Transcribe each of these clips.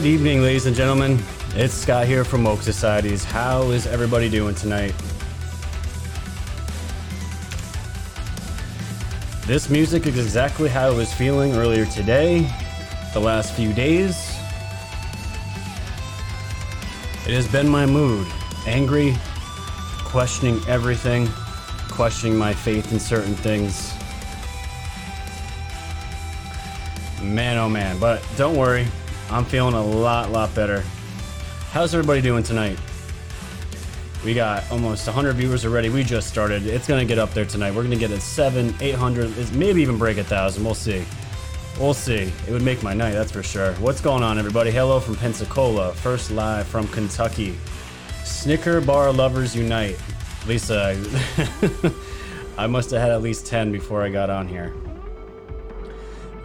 Good evening, ladies and gentlemen. It's Scott here from Woke Societies. How is everybody doing tonight? This music is exactly how I was feeling earlier today, the last few days. It has been my mood angry, questioning everything, questioning my faith in certain things. Man, oh man. But don't worry, I'm feeling a lot, lot better. How's everybody doing tonight? We got almost 100 viewers already. We just started. It's gonna get up there tonight. We're gonna get at seven, 800, maybe even break a thousand. We'll see. We'll see. It would make my night, that's for sure. What's going on, everybody? Hello from Pensacola. First live from Kentucky. Snicker bar lovers unite. Lisa, I must have had at least 10 before I got on here.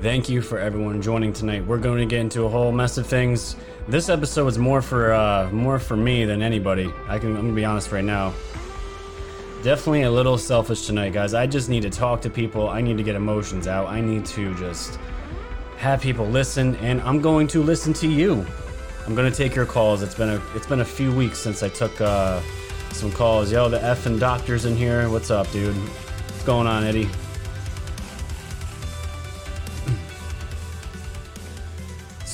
Thank you for everyone joining tonight. We're going to get into a whole mess of things. This episode is more for uh, more for me than anybody. I can I'm gonna be honest right now. Definitely a little selfish tonight, guys. I just need to talk to people. I need to get emotions out. I need to just have people listen, and I'm going to listen to you. I'm gonna take your calls. It's been a it's been a few weeks since I took uh, some calls. Yo, the effing doctor's in here. What's up, dude? What's going on, Eddie?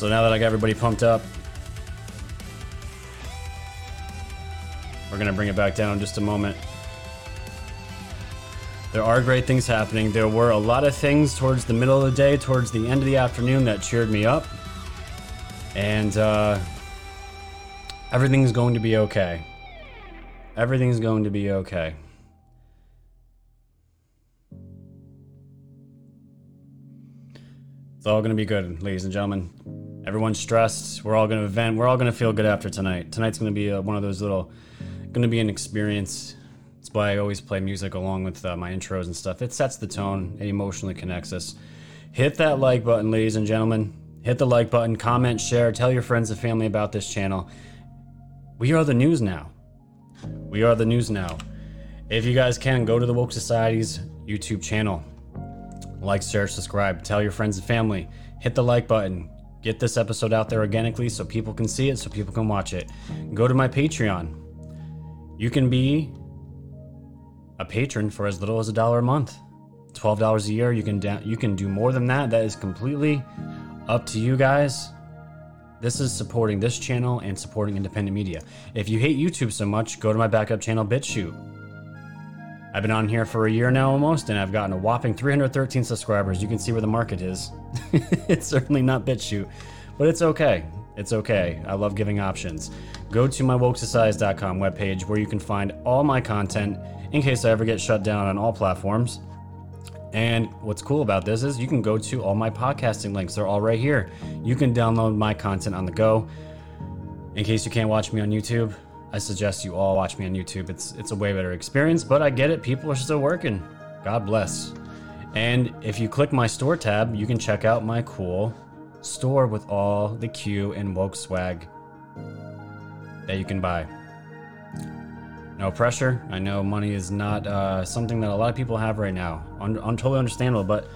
So now that I got everybody pumped up, we're gonna bring it back down in just a moment. There are great things happening. There were a lot of things towards the middle of the day, towards the end of the afternoon that cheered me up. And uh, everything's going to be okay. Everything's going to be okay. It's all going to be good, ladies and gentlemen. Everyone's stressed. We're all going to vent. We're all going to feel good after tonight. Tonight's going to be uh one of those little, going to be an experience. It's why I always play music along with uh, my intros and stuff. It sets the tone. It emotionally connects us. Hit that like button, ladies and gentlemen. Hit the like button, comment, share, tell your friends and family about this channel. We are the news now. We are the news now. If you guys can, go to the Woke Society's YouTube channel. Like, share, subscribe, tell your friends and family. Hit the like button. Get this episode out there organically so people can see it, so people can watch it. Go to my Patreon. You can be a patron for as little as a dollar a month. Twelve dollars a year. You can da- you can do more than that. That is completely up to you guys. This is supporting this channel and supporting independent media. If you hate YouTube so much, go to my backup channel, BitChute. I've been on here for a year now almost, and I've gotten a whopping 313 subscribers. You can see where the market is. it's certainly not BitChute, but it's okay. It's okay. I love giving options. Go to my wokesocieties.com webpage where you can find all my content in case I ever get shut down on all platforms. And what's cool about this is you can go to all my podcasting links. They're all right here. You can download my content on the go. In case you can't watch me on YouTube, I suggest you all watch me on YouTube. It's it's a way better experience, but I get it. People are still working. God bless. And if you click my store tab, you can check out my cool store with all the Q and woke swag that you can buy. No pressure. I know money is not uh, something that a lot of people have right now. Un- totally understandable, but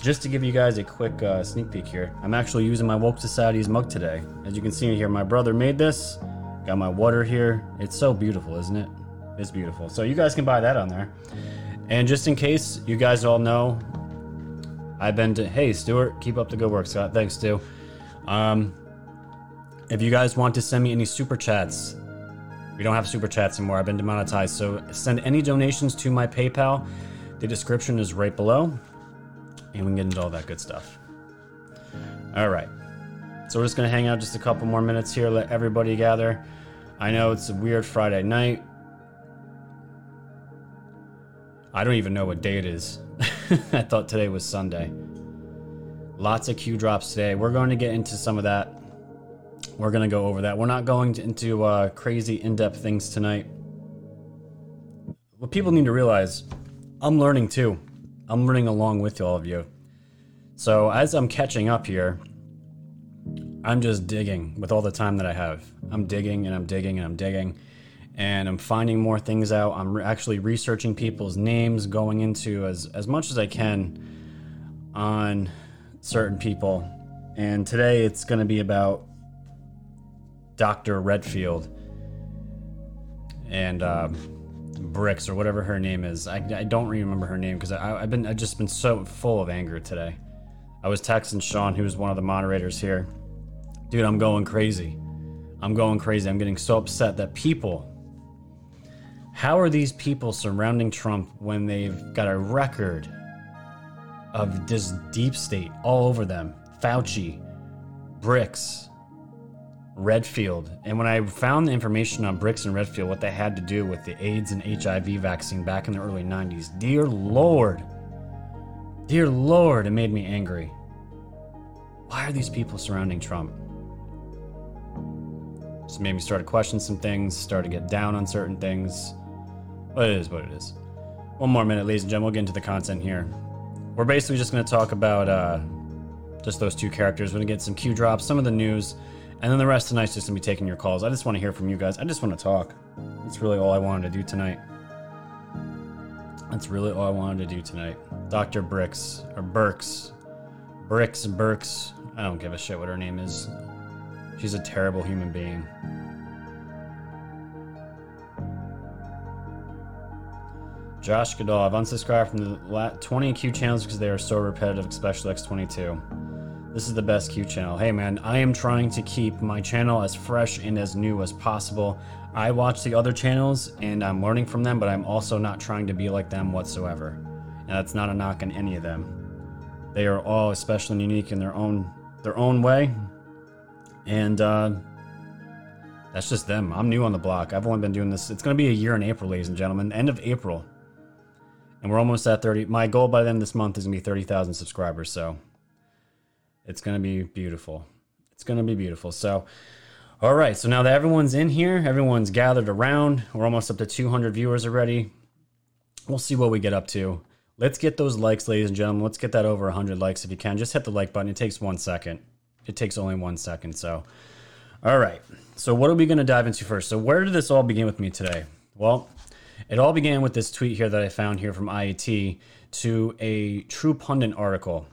just to give you guys a quick uh, sneak peek here, I'm actually using my Woke Society's mug today. As you can see here, my brother made this. Got my water here. It's so beautiful, isn't it? It's beautiful. So you guys can buy that on there. And just in case you guys all know, I've been to. Hey, Stuart, keep up the good work, Scott. Thanks, Stu. Um, if you guys want to send me any super chats, we don't have super chats anymore. I've been demonetized. So send any donations to my PayPal. The description is right below, and we can get into all that good stuff. All right. So we're just gonna hang out just a couple more minutes here, let everybody gather. I know it's a weird Friday night. I don't even know what day it is. I thought today was Sunday. Lots of Q drops today. We're going to get into some of that. We're going to go over that. We're not going to, into uh, crazy in depth things tonight. What people need to realize, I'm learning too. I'm learning along with all of you. So as I'm catching up here, I'm just digging with all the time that I have. I'm digging and I'm digging and I'm digging and I'm finding more things out. I'm re- actually researching people's names, going into as as much as I can on certain people. And today it's going to be about Dr. Redfield and uh, Bricks or whatever her name is. I, I don't remember her name because I've been I've just been so full of anger today. I was texting Sean, who's one of the moderators here. Dude, I'm going crazy. I'm going crazy. I'm getting so upset that people. How are these people surrounding Trump when they've got a record of this deep state all over them? Fauci, Bricks, Redfield. And when I found the information on Bricks and Redfield, what they had to do with the AIDS and HIV vaccine back in the early 90s, dear Lord, dear Lord, it made me angry. Why are these people surrounding Trump? Just made me start to question some things, start to get down on certain things. But it is what it is. One more minute, ladies and gentlemen, we'll get into the content here. We're basically just going to talk about uh, just those two characters. We're going to get some Q drops, some of the news, and then the rest of tonight's just gonna be taking your calls. I just want to hear from you guys. I just want to talk. That's really all I wanted to do tonight. That's really all I wanted to do tonight. Dr. Bricks or Burks. Bricks Burks. I don't give a shit what her name is. She's a terrible human being. Josh Goodall, I've unsubscribed from the 20 Q channels because they are so repetitive, especially X22. This is the best Q channel. Hey man, I am trying to keep my channel as fresh and as new as possible. I watch the other channels and I'm learning from them, but I'm also not trying to be like them whatsoever. And that's not a knock on any of them. They are all especially and unique in their own their own way. And uh, that's just them. I'm new on the block. I've only been doing this. It's going to be a year in April, ladies and gentlemen. End of April. And we're almost at 30. My goal by the end of this month is going to be 30,000 subscribers. So it's going to be beautiful. It's going to be beautiful. So, all right. So now that everyone's in here, everyone's gathered around, we're almost up to 200 viewers already. We'll see what we get up to. Let's get those likes, ladies and gentlemen. Let's get that over 100 likes if you can. Just hit the like button. It takes one second. It takes only one second. So, all right. So, what are we going to dive into first? So, where did this all begin with me today? Well, it all began with this tweet here that I found here from IET to a True Pundit article.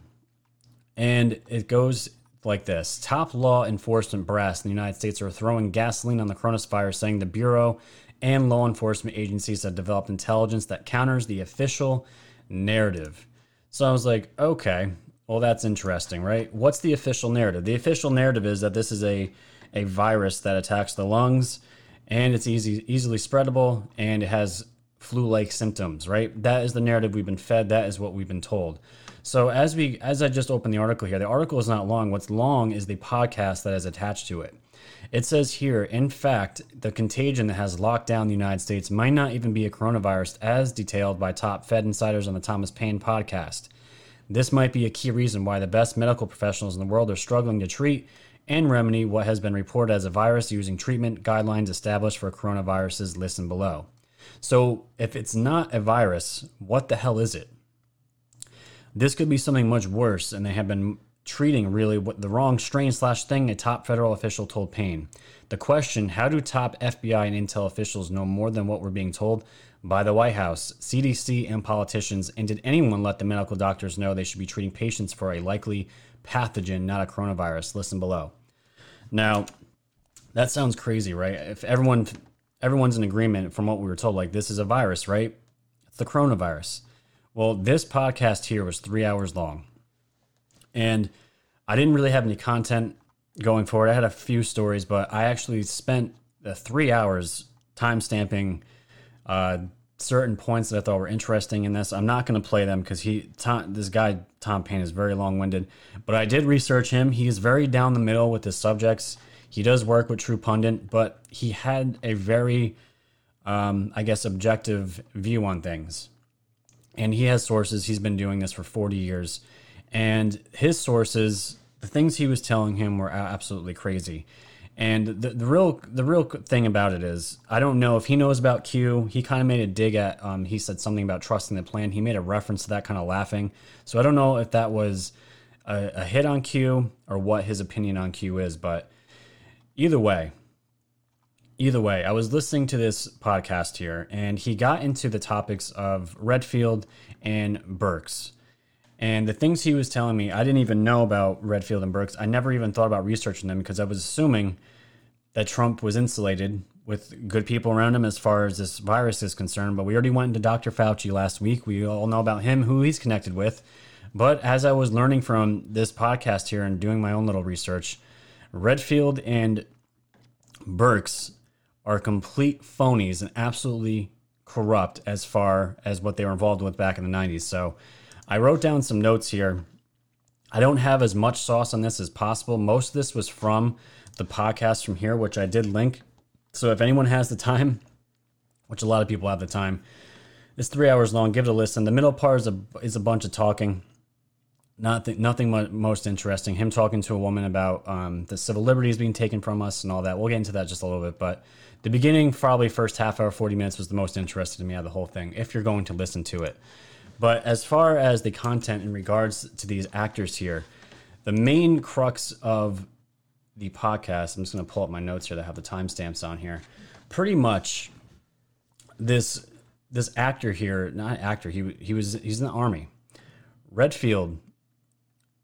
And it goes like this Top law enforcement brass in the United States are throwing gasoline on the coronavirus, saying the Bureau and law enforcement agencies have developed intelligence that counters the official narrative. So I was like, okay, well, that's interesting, right? What's the official narrative? The official narrative is that this is a, a virus that attacks the lungs and it's easy, easily spreadable and it has flu like symptoms, right? That is the narrative we've been fed. That is what we've been told. So as we as I just opened the article here, the article is not long. What's long is the podcast that is attached to it. It says here, in fact, the contagion that has locked down the United States might not even be a coronavirus as detailed by top Fed insiders on the Thomas Paine podcast. This might be a key reason why the best medical professionals in the world are struggling to treat and remedy what has been reported as a virus using treatment guidelines established for coronaviruses listed below. So, if it's not a virus, what the hell is it? This could be something much worse, and they have been treating really the wrong strain slash thing a top federal official told Paine. The question how do top FBI and intel officials know more than what we're being told by the White House, CDC, and politicians? And did anyone let the medical doctors know they should be treating patients for a likely pathogen, not a coronavirus? Listen below. Now, that sounds crazy, right? If everyone everyone's in agreement from what we were told, like this is a virus, right? It's the coronavirus. Well, this podcast here was three hours long. And I didn't really have any content going forward. I had a few stories, but I actually spent the three hours time stamping uh, certain points that I thought were interesting in this. I'm not going to play them because he, Tom, this guy Tom Paine, is very long winded. But I did research him. He is very down the middle with his subjects. He does work with True Pundit, but he had a very, um, I guess, objective view on things and he has sources. He's been doing this for 40 years. And his sources, the things he was telling him were absolutely crazy. And the, the real the real thing about it is, I don't know if he knows about Q. He kind of made a dig at. Um, he said something about trusting the plan. He made a reference to that, kind of laughing. So I don't know if that was a, a hit on Q or what his opinion on Q is. But either way, either way, I was listening to this podcast here, and he got into the topics of Redfield and Birx. And the things he was telling me, I didn't even know about Redfield and Birx. I never even thought about researching them because I was assuming that Trump was insulated with good people around him as far as this virus is concerned. But we already went into Dr. Fauci last week. We all know about him, who he's connected with. But as I was learning from this podcast here and doing my own little research, Redfield and Birx are complete phonies and absolutely corrupt as far as what they were involved with back in the 90s. So I wrote down some notes here. I don't have as much sauce on this as possible. Most of this was from the podcast from here, which I did link. So if anyone has the time, which a lot of people have the time, it's three hours long. Give it a listen. The middle part is a is a bunch of talking. Nothing, nothing most interesting. Him talking to a woman about um, the civil liberties being taken from us and all that. We'll get into that just a little bit, but the beginning, probably first half hour, forty minutes, was the most interesting to me out of the whole thing. If you're going to listen to it, but as far as the content in regards to these actors here, the main crux of the podcast, I'm just going to pull up my notes here that have the timestamps on here. Pretty much, this this actor here, not actor, he he was he's in the army. Redfield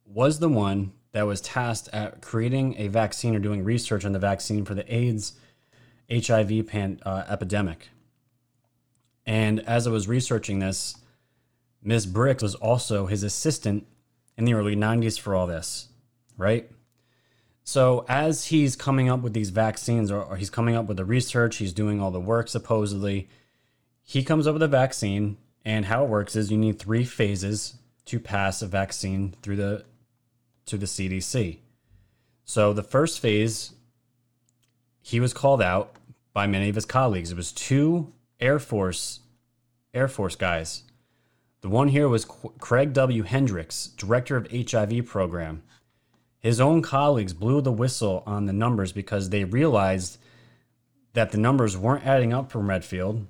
was the one that was tasked at creating a vaccine or doing research on the vaccine for the AIDS HIV pan, uh, epidemic. And as I was researching this, Ms. Birx was also his assistant in the early 90s for all this, right? So as he's coming up with these vaccines or, or he's coming up with the research, he's doing all the work supposedly, he comes up with a vaccine and how it works is you need three phases to pass a vaccine through the to the CDC. So the first phase, he was called out by many of his colleagues. It was two Air Force Air Force guys. The one here was Craig W. Hendrix, director of HIV program. His own colleagues blew the whistle on the numbers because they realized that the numbers weren't adding up from Redfield.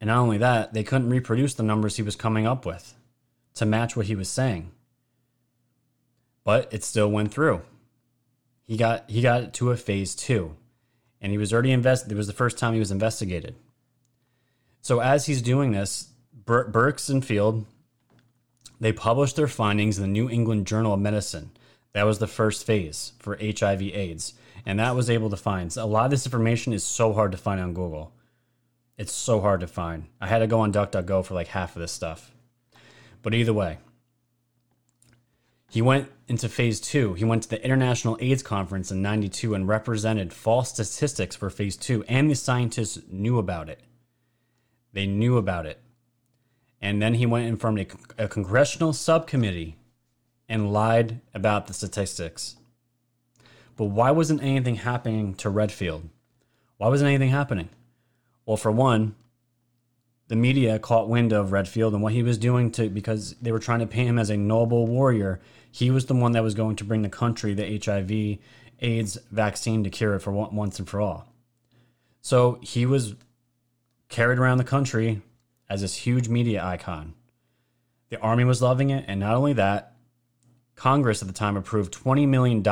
And not only that, they couldn't reproduce the numbers he was coming up with to match what he was saying but it still went through. He got he got to a phase two, and he was already invested. It was the first time he was investigated. So as he's doing this, Ber- Birx and Field, they published their findings in the New England Journal of Medicine. That was the first phase for HIV/AIDS, and that was able to find. So a lot of this information is so hard to find on Google. It's so hard to find. I had to go on DuckDuckGo for like half of this stuff. But either way, he went into phase two. He went to the International AIDS Conference in 92 and represented false statistics for phase two, and the scientists knew about it. They knew about it. And then he went and formed a, a congressional subcommittee and lied about the statistics. But why wasn't anything happening to Redfield? Why wasn't anything happening? Well, for one, the media caught wind of Redfield and what he was doing to because they were trying to paint him as a noble warrior. He was the one that was going to bring the country the HIV AIDS vaccine to cure it for once and for all. So he was carried around the country as this huge media icon. The army was loving it, and not only that, Congress at the time approved $20 million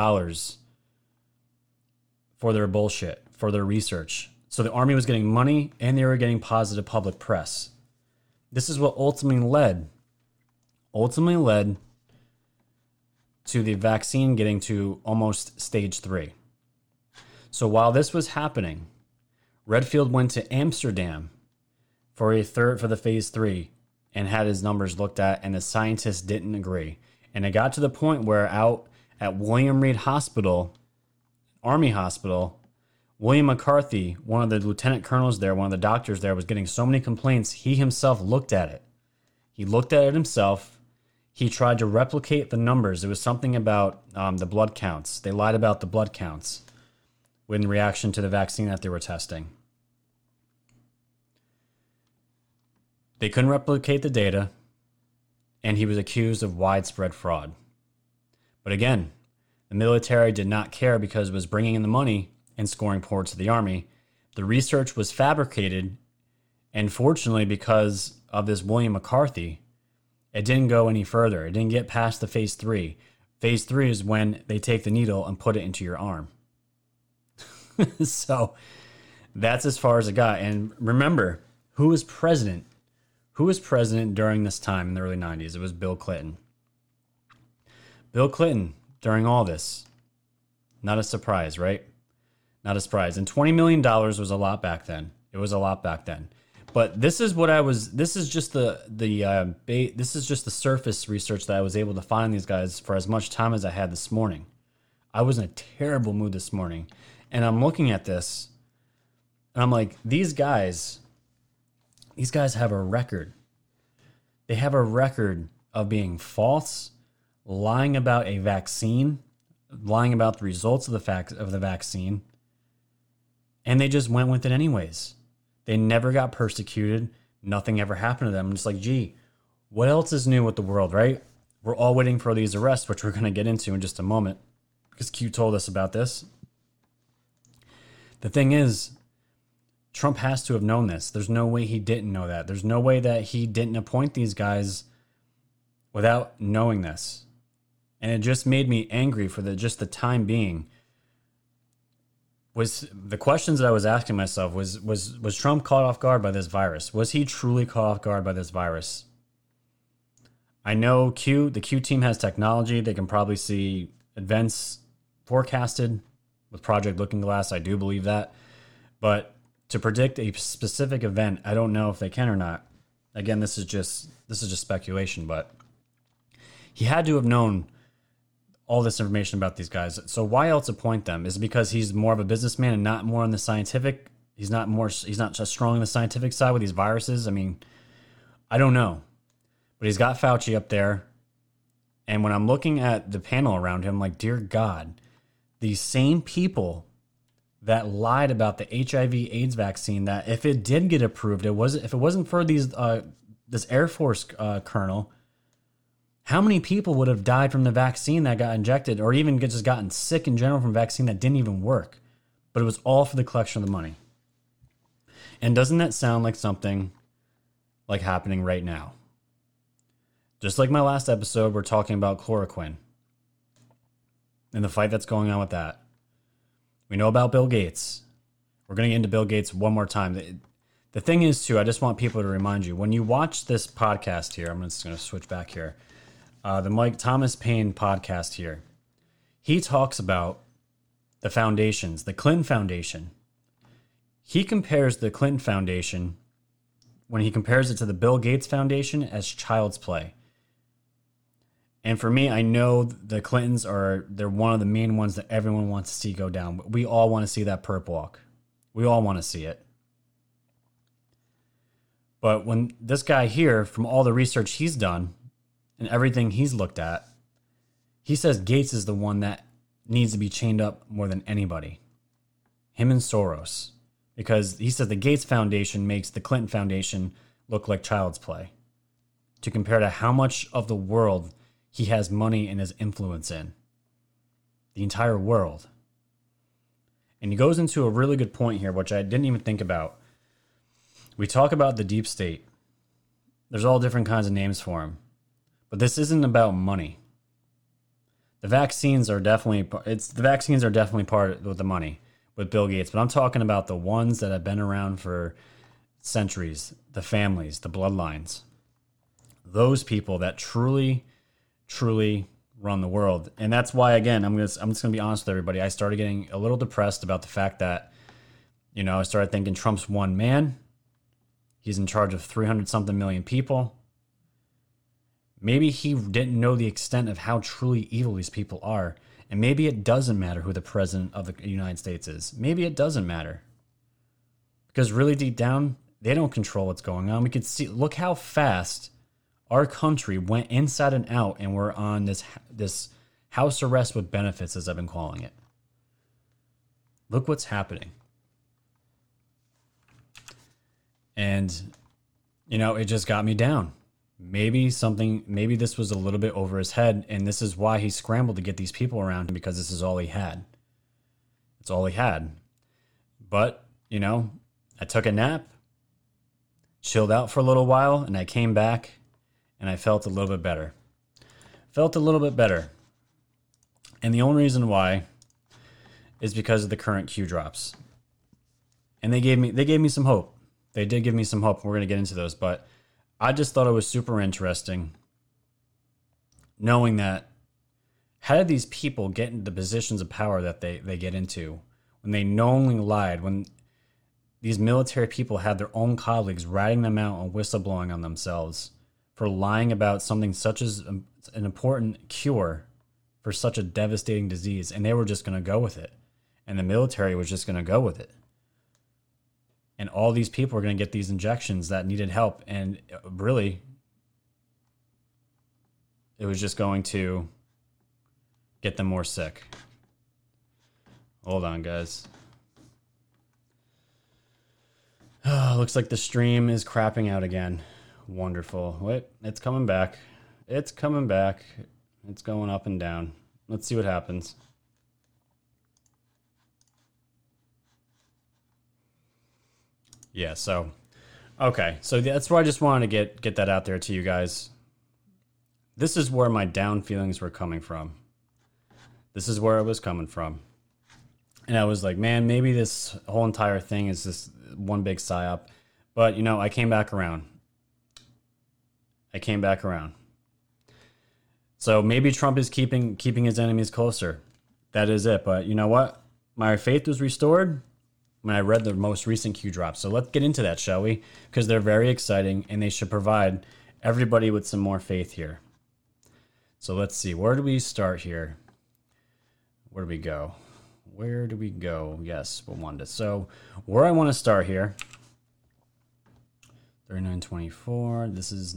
for their bullshit, for their research. So the army was getting money and they were getting positive public press. This is what ultimately led ultimately led to the vaccine getting to almost stage 3. So while this was happening, Redfield went to Amsterdam for a third for the phase 3 and had his numbers looked at and the scientists didn't agree. And it got to the point where out at William Reed Hospital, Army Hospital, William McCarthy, one of the lieutenant colonels there, one of the doctors there, was getting so many complaints, he himself looked at it. He looked at it himself. He tried to replicate the numbers. It was something about um, the blood counts. They lied about the blood counts in reaction to the vaccine that they were testing. They couldn't replicate the data, and he was accused of widespread fraud. But again, the military did not care because it was bringing in the money and scoring ports to the Army. The research was fabricated, and fortunately, because of this William McCarthy, it didn't go any further. It didn't get past the phase three. Phase three is when they take the needle and put it into your arm. so that's as far as it got. And remember, who was president? Who was president during this time in the early 90s? It was Bill Clinton. Bill Clinton, during all this, not a surprise, right? Not a surprise. And $20 million was a lot back then. It was a lot back then. But this is what I was. This is just the the uh, ba- this is just the surface research that I was able to find these guys for as much time as I had this morning. I was in a terrible mood this morning, and I'm looking at this, and I'm like, these guys, these guys have a record. They have a record of being false, lying about a vaccine, lying about the results of the fact of the vaccine, and they just went with it anyways. They never got persecuted. Nothing ever happened to them. I'm just like, gee, what else is new with the world, right? We're all waiting for these arrests, which we're going to get into in just a moment because Q told us about this. The thing is, Trump has to have known this. There's no way he didn't know that. There's no way that he didn't appoint these guys without knowing this. And it just made me angry for the just the time being was the questions that I was asking myself was was was Trump caught off guard by this virus? Was he truly caught off guard by this virus? I know Q the Q team has technology. They can probably see events forecasted with Project Looking Glass. I do believe that. But to predict a specific event, I don't know if they can or not. Again, this is just this is just speculation, but he had to have known all this information about these guys. So why else appoint them? Is it because he's more of a businessman and not more on the scientific? He's not more. He's not just strong on the scientific side with these viruses. I mean, I don't know, but he's got Fauci up there, and when I'm looking at the panel around him, like, dear God, these same people that lied about the HIV/AIDS vaccine, that if it did get approved, it was if it wasn't for these uh, this Air Force uh, colonel how many people would have died from the vaccine that got injected or even just gotten sick in general from vaccine that didn't even work? But it was all for the collection of the money. And doesn't that sound like something like happening right now? Just like my last episode, we're talking about chloroquine and the fight that's going on with that. We know about Bill Gates. We're going to get into Bill Gates one more time. The, thing is, too, I just want people to remind you when you watch this podcast here, I'm just going to switch back here uh, the Mike Thomas Paine podcast here. He talks about the foundations, the Clinton Foundation. He compares the Clinton Foundation, when he compares it to the Bill Gates Foundation, as child's play. And for me, I know the Clintons are they're one of the main ones that everyone wants to see go down. We all want to see that perp walk. We all want to see it. But when this guy here, from all the research he's done, and everything he's looked at, he says Gates is the one that needs to be chained up more than anybody. Him and Soros. Because he says the Gates Foundation makes the Clinton Foundation look like child's play. To compare to how much of the world he has money and his influence in. The entire world. And he goes into a really good point here, which I didn't even think about. We talk about the deep state. There's all different kinds of names for him. But this isn't about money. The vaccines are definitely it's the vaccines are definitely part with the money with Bill Gates, but I'm talking about the ones that have been around for centuries, the families, the bloodlines. Those people that truly truly run the world. And that's why again, I'm to I'm just going to be honest with everybody. I started getting a little depressed about the fact that you know, I started thinking Trump's one man. He's in charge of 300 something million people. Maybe he didn't know the extent of how truly evil these people are. And maybe it doesn't matter who the president of the United States is. Maybe it doesn't matter. Because really deep down, they don't control what's going on. We could see look how fast our country went inside and out and we're on this this house arrest with benefits as I've been calling it. Look what's happening. And you know, it just got me down maybe something maybe this was a little bit over his head and this is why he scrambled to get these people around him because this is all he had it's all he had but you know i took a nap chilled out for a little while and i came back and i felt a little bit better. Felt a little bit better. And the only reason why is because of the current q drops. And they gave me they gave me some hope. They did give me some hope we're going to get into those but I just thought it was super interesting knowing that how did these people get into the positions of power that they, they get into when they knowingly lied, when these military people had their own colleagues ratting them out and whistleblowing on themselves for lying about something such as an important cure for such a devastating disease, and they were just going to go with it. And the military was just going to go with it. And all these people were going to get these injections that needed help. And really, it was just going to get them more sick. Hold on, guys. Oh, looks like the stream is crapping out again. Wonderful. Wait, it's coming back. It's coming back. It's going up and down. Let's see what happens. Yeah, so okay. So that's why I just wanted to get get that out there to you guys. This is where my down feelings were coming from. This is where it was coming from. And I was like, man, maybe this whole entire thing is just one big psyop. But you know, I came back around. I came back around. So maybe Trump is keeping keeping his enemies closer. That is it. But you know what? My faith was restored when I read the most recent Q drops. So let's get into that, shall we? Because they're very exciting and they should provide everybody with some more faith here. So let's see. Where do we start here? Where do we go? Where do we go? Yes, Wanda. So where I want to start here. 3924. This is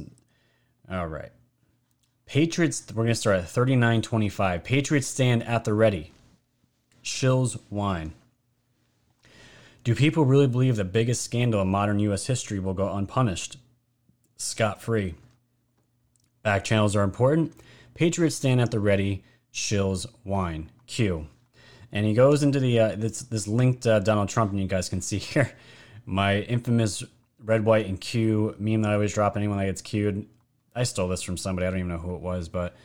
all right. Patriots, we're going to start at 39.25. Patriots stand at the ready. Shills whine. Do people really believe the biggest scandal in modern U.S. history will go unpunished? Scot free. Back channels are important. Patriots stand at the ready. Shills whine. Q. And he goes into the uh, this this linked uh, Donald Trump, and you guys can see here my infamous red, white, and Q meme that I always drop anyone that gets queued. I stole this from somebody. I don't even know who it was, but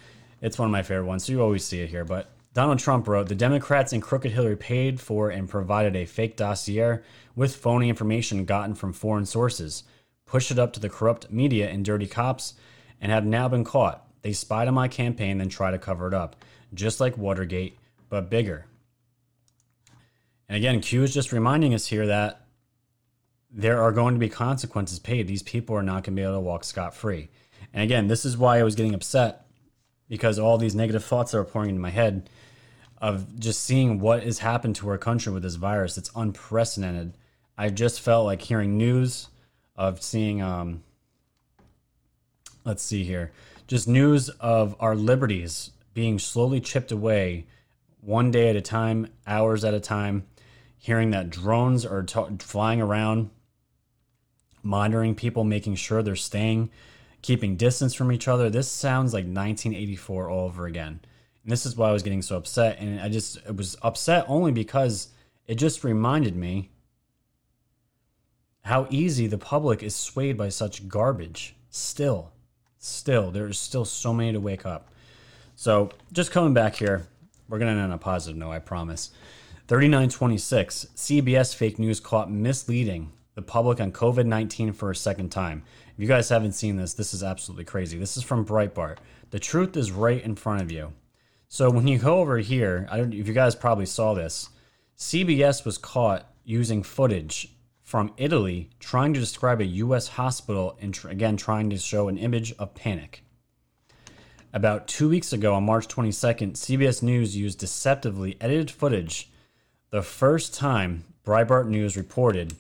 it's one of my favorite ones. So you always see it here. But Donald Trump wrote The Democrats and Crooked Hillary paid for and provided a fake dossier with phony information gotten from foreign sources, pushed it up to the corrupt media and dirty cops, and have now been caught. They spied on my campaign, then try to cover it up, just like Watergate, but bigger. And again, Q is just reminding us here that there are going to be consequences paid. These people are not going to be able to walk scot free. And again, this is why I was getting upset because all these negative thoughts that are pouring into my head of just seeing what has happened to our country with this virus. It's unprecedented. I just felt like hearing news of seeing, um, let's see here, just news of our liberties being slowly chipped away one day at a time, hours at a time, hearing that drones are t- flying around, monitoring people, making sure they're staying keeping distance from each other. This sounds like 1984 all over again. And this is why I was getting so upset. And I just it was upset only because it just reminded me how easy the public is swayed by such garbage. Still, still, there's still so many to wake up. So just coming back here, we're gonna end on a positive note, I promise. 3926, CBS fake news caught misleading the public on COVID 19 for a second time. If you guys haven't seen this, this is absolutely crazy. This is from Breitbart. The truth is right in front of you. So when you go over here, I don't if you guys probably saw this. CBS was caught using footage from Italy trying to describe a US hospital and tr- again trying to show an image of panic. About 2 weeks ago on March 22nd, CBS News used deceptively edited footage the first time Breitbart News reported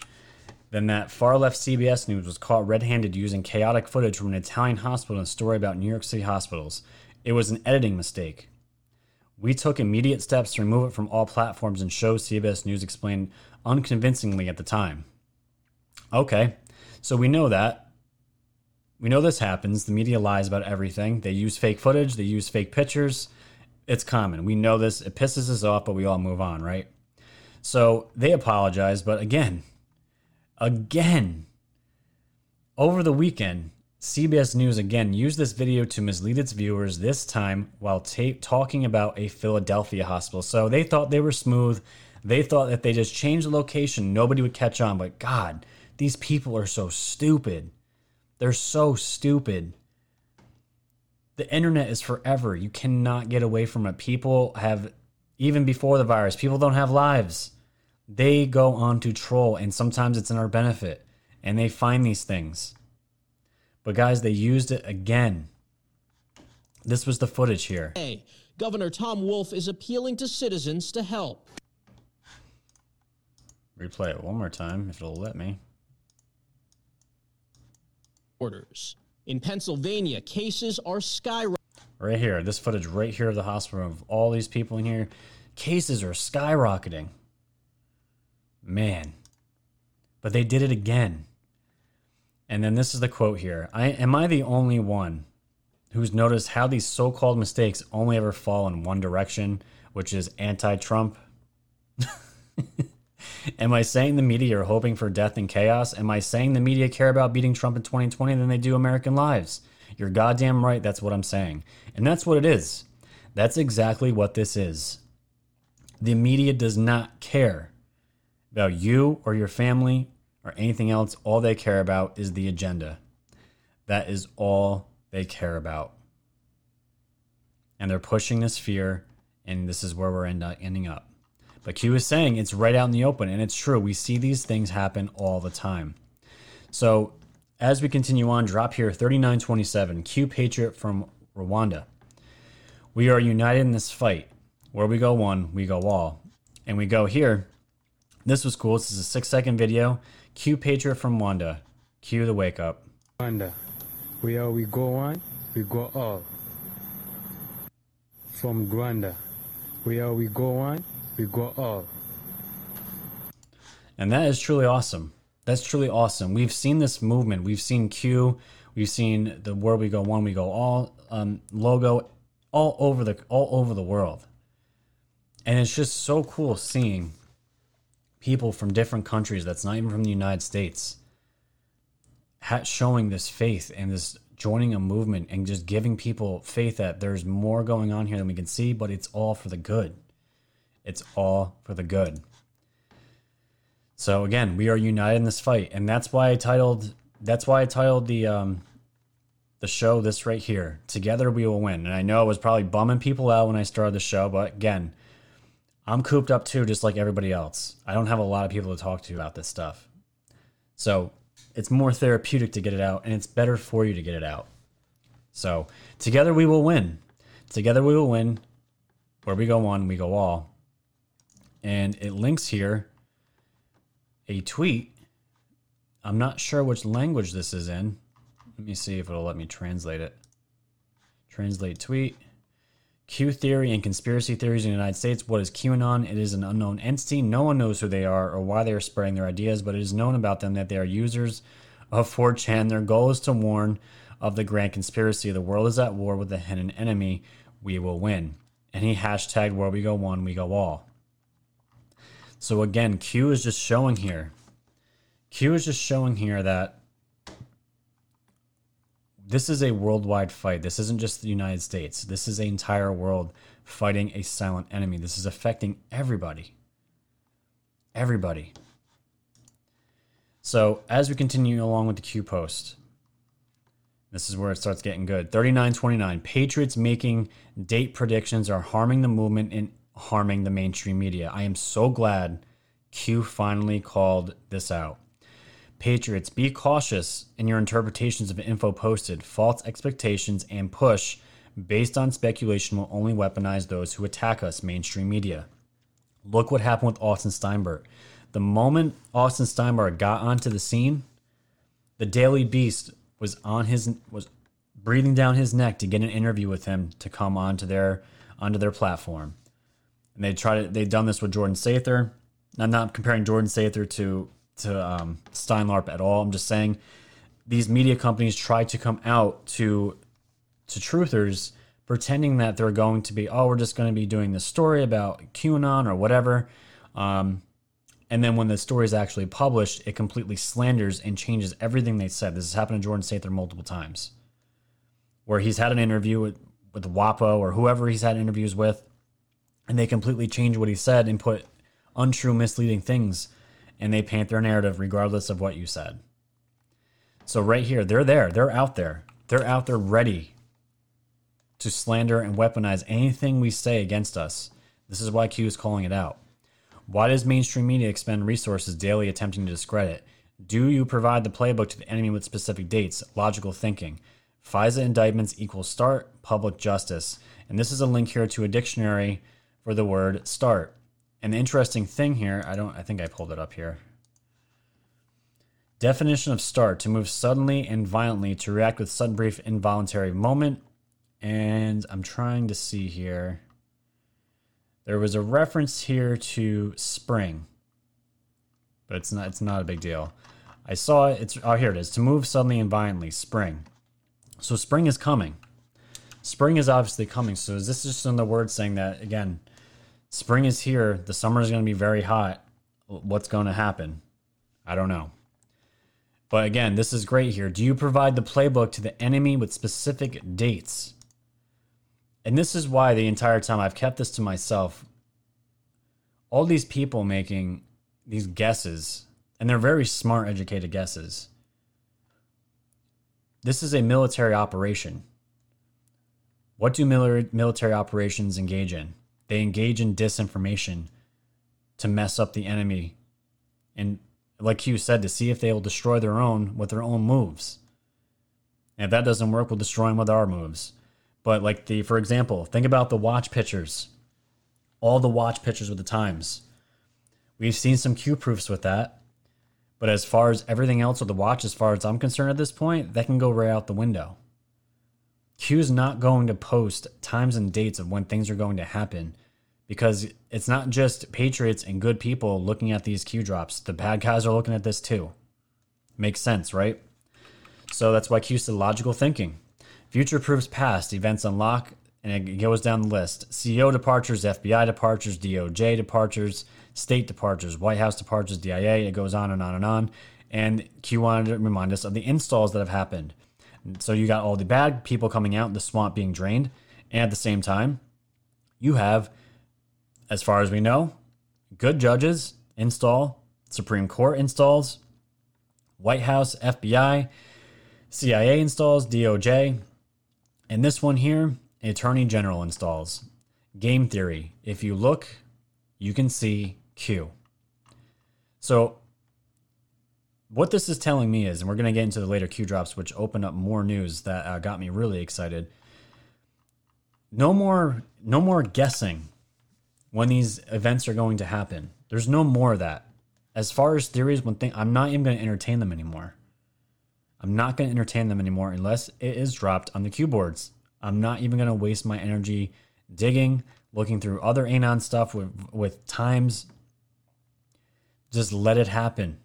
then that far left CBS News was caught red handed using chaotic footage from an Italian hospital in a story about New York City hospitals. It was an editing mistake. We took immediate steps to remove it from all platforms and show CBS News explained unconvincingly at the time. Okay, so we know that. We know this happens. The media lies about everything. They use fake footage, they use fake pictures. It's common. We know this. It pisses us off, but we all move on, right? So they apologize, but again, again. Over the weekend, CBS News again used this video to mislead its viewers, this time while ta- talking about a Philadelphia hospital. So they thought they were smooth. They thought that they just changed the location, nobody would catch on. But God, these people are so stupid. They're so stupid. The internet is forever. You cannot get away from it. People have, even before the virus, people don't have lives. They go on to troll, and sometimes it's in our benefit, and they find these things. But guys, they used it again. This was the footage here. Hey, Governor Tom Wolf is appealing to citizens to help. Replay it one more time if it'll let me. Orders. In Pennsylvania, cases are skyrocketing. Right here, this footage right here of the hospital of all these people in here. Cases are skyrocketing. Man. But they did it again. And then this is the quote here. I am I the only one who's noticed how these so-called mistakes only ever fall in one direction, which is anti-Trump? Am I saying the media are hoping for death and chaos? Am I saying the media care about beating Trump in 2020 than they do American lives? You're goddamn right, that's what I'm saying. And that's what it is. That's exactly what this is. The media does not care about you or your family or anything else. All they care about is the agenda. That is all they care about. And they're pushing this fear, and this is where we're end up, ending up. But Q is saying it's right out in the open, and it's true. We see these things happen all the time. So as we continue on, drop here 3927, Q Patriot from Rwanda. We are united in this fight. Where we go one, we go all. And we go here. This was cool. This is a six second video. Q Patriot from Wanda. Cue the wake up. Rwanda. Where we go one, we go all. From Rwanda. Where we go one, we go all. And that is truly awesome. That's truly awesome. We've seen this movement. We've seen Q. We've seen the where we go one, we go all um, logo all over the all over the world. And it's just so cool seeing people from different countries that's not even from the United States showing this faith and this joining a movement and just giving people faith that there's more going on here than we can see, but it's all for the good. It's all for the good. So again, we are united in this fight, and that's why I titled that's why I titled the um, the show this right here. Together we will win. And I know I was probably bumming people out when I started the show, but again, I'm cooped up too, just like everybody else. I don't have a lot of people to talk to about this stuff. So it's more therapeutic to get it out, and it's better for you to get it out. So together we will win. Together we will win. Where we go one, we go all. And it links here a tweet. I'm not sure which language this is in. Let me see if it'll let me translate it. Translate tweet. Q theory and conspiracy theories in the United States. What is QAnon? It is an unknown entity. No one knows who they are or why they are spreading their ideas, but it is known about them that they are users of 4chan. Their goal is to warn of the grand conspiracy. The world is at war with a hidden enemy. We will win. And he hashtagged where we go one, we go all. So again, Q is just showing here. Q is just showing here that this is a worldwide fight. This isn't just the United States. This is an entire world fighting a silent enemy. This is affecting everybody. Everybody. So as we continue along with the Q post, this is where it starts getting good. 3929. Patriots making date predictions are harming the movement and harming the mainstream media. I am so glad Q finally called this out. Patriots, be cautious in your interpretations of info posted. False expectations and push based on speculation will only weaponize those who attack us, mainstream media. Look what happened with Austin Steinbart. The moment Austin Steinbart got onto the scene, the Daily Beast was on his was breathing down his neck to get an interview with him to come onto their onto their platform. And they tried. They've done this with Jordan Sather. I'm not comparing Jordan Sather to to um, Steinbart at all. I'm just saying these media companies try to come out to to truthers pretending that they're going to be oh we're just going to be doing this story about QAnon or whatever. Um, and then when the story is actually published, it completely slanders and changes everything they said. This has happened to Jordan Sather multiple times, where he's had an interview with with WAPO or whoever he's had interviews with, and they completely change what he said and put untrue, misleading things, and they paint their narrative regardless of what you said. So, right here, they're there. They're out there. They're out there ready to slander and weaponize anything we say against us. This is why Q is calling it out. Why does mainstream media expend resources daily attempting to discredit? Do you provide the playbook to the enemy with specific dates? Logical thinking. FISA indictments equal start, public justice. And this is a link here to a dictionary for the word start. The interesting thing here, I don't I think I pulled it up here. Definition of start to move suddenly and violently, to react with sudden, brief, involuntary moment. And I'm trying to see here. There was a reference here to spring, but it's not. It's not a big deal. I saw it. It's oh here it is. To move suddenly and violently, spring. So spring is coming. Spring is obviously coming. So is this just in the word saying that again? Spring is here. The summer is going to be very hot. What's going to happen? I don't know. But again, this is great here. Do you provide the playbook to the enemy with specific dates? And this is why the entire time I've kept this to myself. All these people making these guesses, and they're very smart, educated guesses. This is a military operation. What do military operations engage in? They engage in disinformation to mess up the enemy and like Q said, to see if they will destroy their own with their own moves. And if that doesn't work, we'll destroy them with our moves. But like the, for example, think about the watch pictures. All the watch pictures with the times. We've seen some Q proofs with that. But as far as everything else with the watch, as far as I'm concerned at this point, that can go right out the window. Q's not going to post times and dates of when things are going to happen because it's not just patriots and good people looking at these Q drops. The bad guys are looking at this too. Makes sense, right? So that's why Q said logical thinking. Future proofs past, events unlock, and it goes down the list. CEO departures, FBI departures, DOJ departures, state departures, White House departures, DIA. It goes on and on and on. And Q wanted to remind us of the installs that have happened. So you got all the bad people coming out, the swamp being drained, and at the same time, you have as far as we know, good judges install, Supreme Court installs, White House, FBI, CIA installs, DOJ, and this one here, Attorney General installs. Game theory. If you look, you can see Q. So, what this is telling me is, and we're going to get into the later Q drops, which open up more news that uh, got me really excited. No more, no more guessing when these events are going to happen. There's no more of that. As far as theories, one thing I'm not even going to entertain them anymore. I'm not going to entertain them anymore unless it is dropped on the Q boards. I'm not even going to waste my energy digging, looking through other Anon stuff with with times. Just let it happen.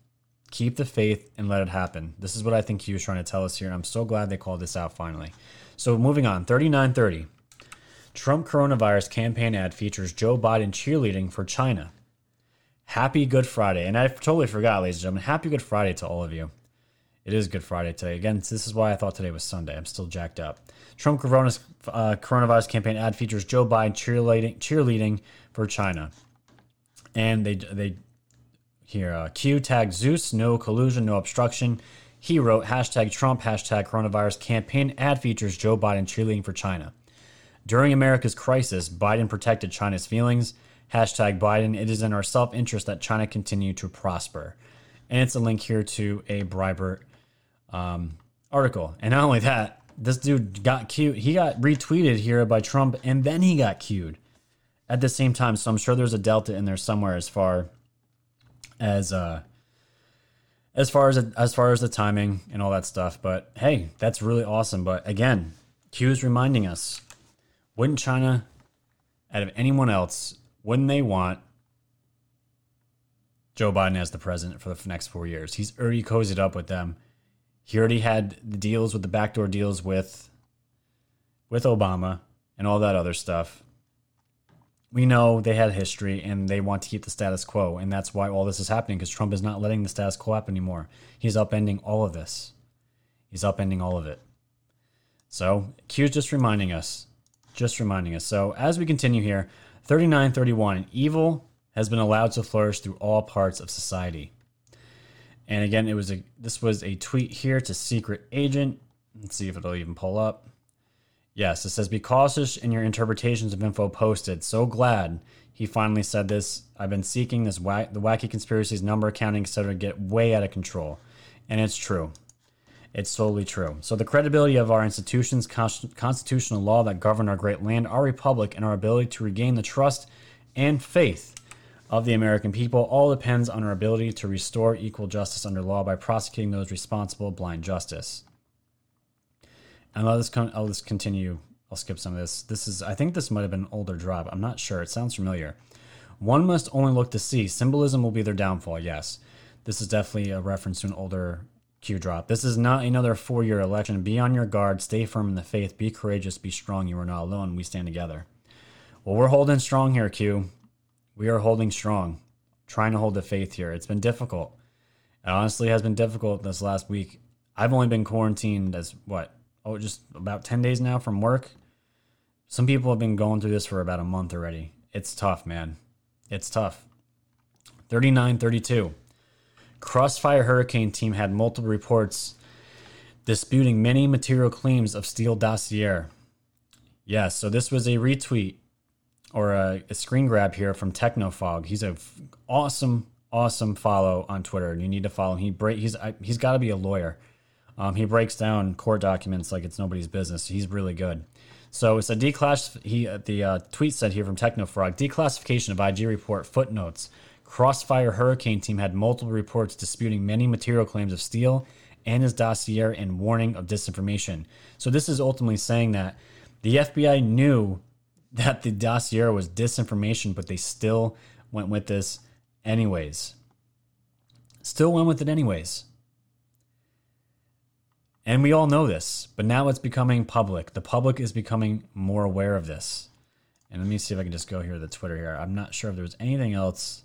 Keep the faith and let it happen. This is what I think he was trying to tell us here. And I'm so glad they called this out finally. So moving on, 3930. Trump coronavirus campaign ad features Joe Biden cheerleading for China. Happy Good Friday. And I totally forgot, ladies and gentlemen. Happy Good Friday to all of you. It is Good Friday today. Again, this is why I thought today was Sunday. I'm still jacked up. Trump uh, coronavirus campaign ad features Joe Biden cheerleading, cheerleading for China. And they, they here, uh, Q tag Zeus, no collusion, no obstruction. He wrote hashtag Trump, hashtag coronavirus campaign ad features Joe Biden cheerleading for China. During America's crisis, Biden protected China's feelings. Hashtag Biden, it is in our self interest that China continue to prosper. And it's a link here to a Breitbart um, article. And not only that, this dude got cute. He got retweeted here by Trump, and then he got cued at the same time. So I'm sure there's a delta in there somewhere as far as uh, as far as as far as the timing and all that stuff. But hey, that's really awesome. But again, Q is reminding us wouldn't China, out of anyone else, wouldn't they want Joe Biden as the president for the next four years? He's already cozied up with them. He already had the deals with the backdoor deals with with Obama and all that other stuff. We know they had history and they want to keep the status quo, and that's why all this is happening because Trump is not letting the status quo happen anymore. He's upending all of this. He's upending all of it. So Q is just reminding us just reminding us. So as we continue here, 3931, evil has been allowed to flourish through all parts of society. And again, it was a this was a tweet here to secret agent. Let's see if it'll even pull up. Yes, it says be cautious in your interpretations of info posted. So glad He finally said this. I've been seeking this the wacky conspiracies, number counting, etc. get way out of control, and it's true. It's totally true. So the credibility of our institutions, constitutional law that govern our great land, our republic, and our ability to regain the trust and faith of the American people all depends on our ability to restore equal justice under law by prosecuting those responsible blind justice. And I'll just, con- I'll just continue. I'll skip some of this. This is, I think this might have been an older drop. I'm not sure. It sounds familiar. One must only look to see. Symbolism will be their downfall. Yes. This is definitely a reference to an older Q drop. This is not another four year election. Be on your guard. Stay firm in the faith. Be courageous. Be strong. You are not alone. We stand together. Well, we're holding strong here, Q. We are holding strong, trying to hold the faith here. It's been difficult. It honestly has been difficult this last week. I've only been quarantined as what? Oh, just about 10 days now from work. Some people have been going through this for about a month already. It's tough, man. It's tough. 39 32. Crossfire Hurricane team had multiple reports disputing many material claims of Steele dossier. Yes, so this was a retweet or a, a screen grab here from Technofog. He's a f- awesome, awesome follow on Twitter, and you need to follow him. He break he's he's got to be a lawyer. Um, he breaks down court documents like it's nobody's business. He's really good. So it's a declass. He uh, the uh, tweet said here from Technofog declassification of IG report footnotes. Crossfire Hurricane team had multiple reports disputing many material claims of Steele and his dossier and warning of disinformation. So this is ultimately saying that the FBI knew that the dossier was disinformation, but they still went with this anyways. Still went with it anyways. And we all know this, but now it's becoming public. The public is becoming more aware of this. And let me see if I can just go here to the Twitter here. I'm not sure if there was anything else.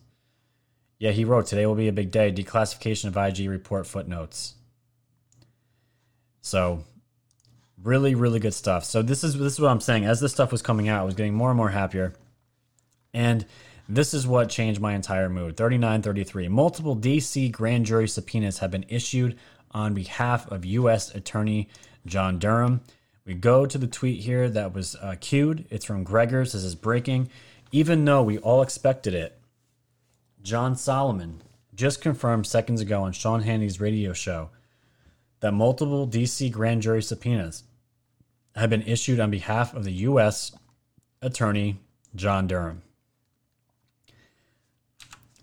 Yeah, he wrote today will be a big day. Declassification of IG report footnotes. So Really, really good stuff. So this is this is what I'm saying. As this stuff was coming out, I was getting more and more happier. And this is what changed my entire mood. 3933. Multiple DC grand jury subpoenas have been issued on behalf of U.S. Attorney John Durham. We go to the tweet here that was uh, queued. It's from Gregor's. This is breaking. Even though we all expected it, John Solomon just confirmed seconds ago on Sean Hannity's radio show that multiple DC grand jury subpoenas have been issued on behalf of the U.S. Attorney John Durham.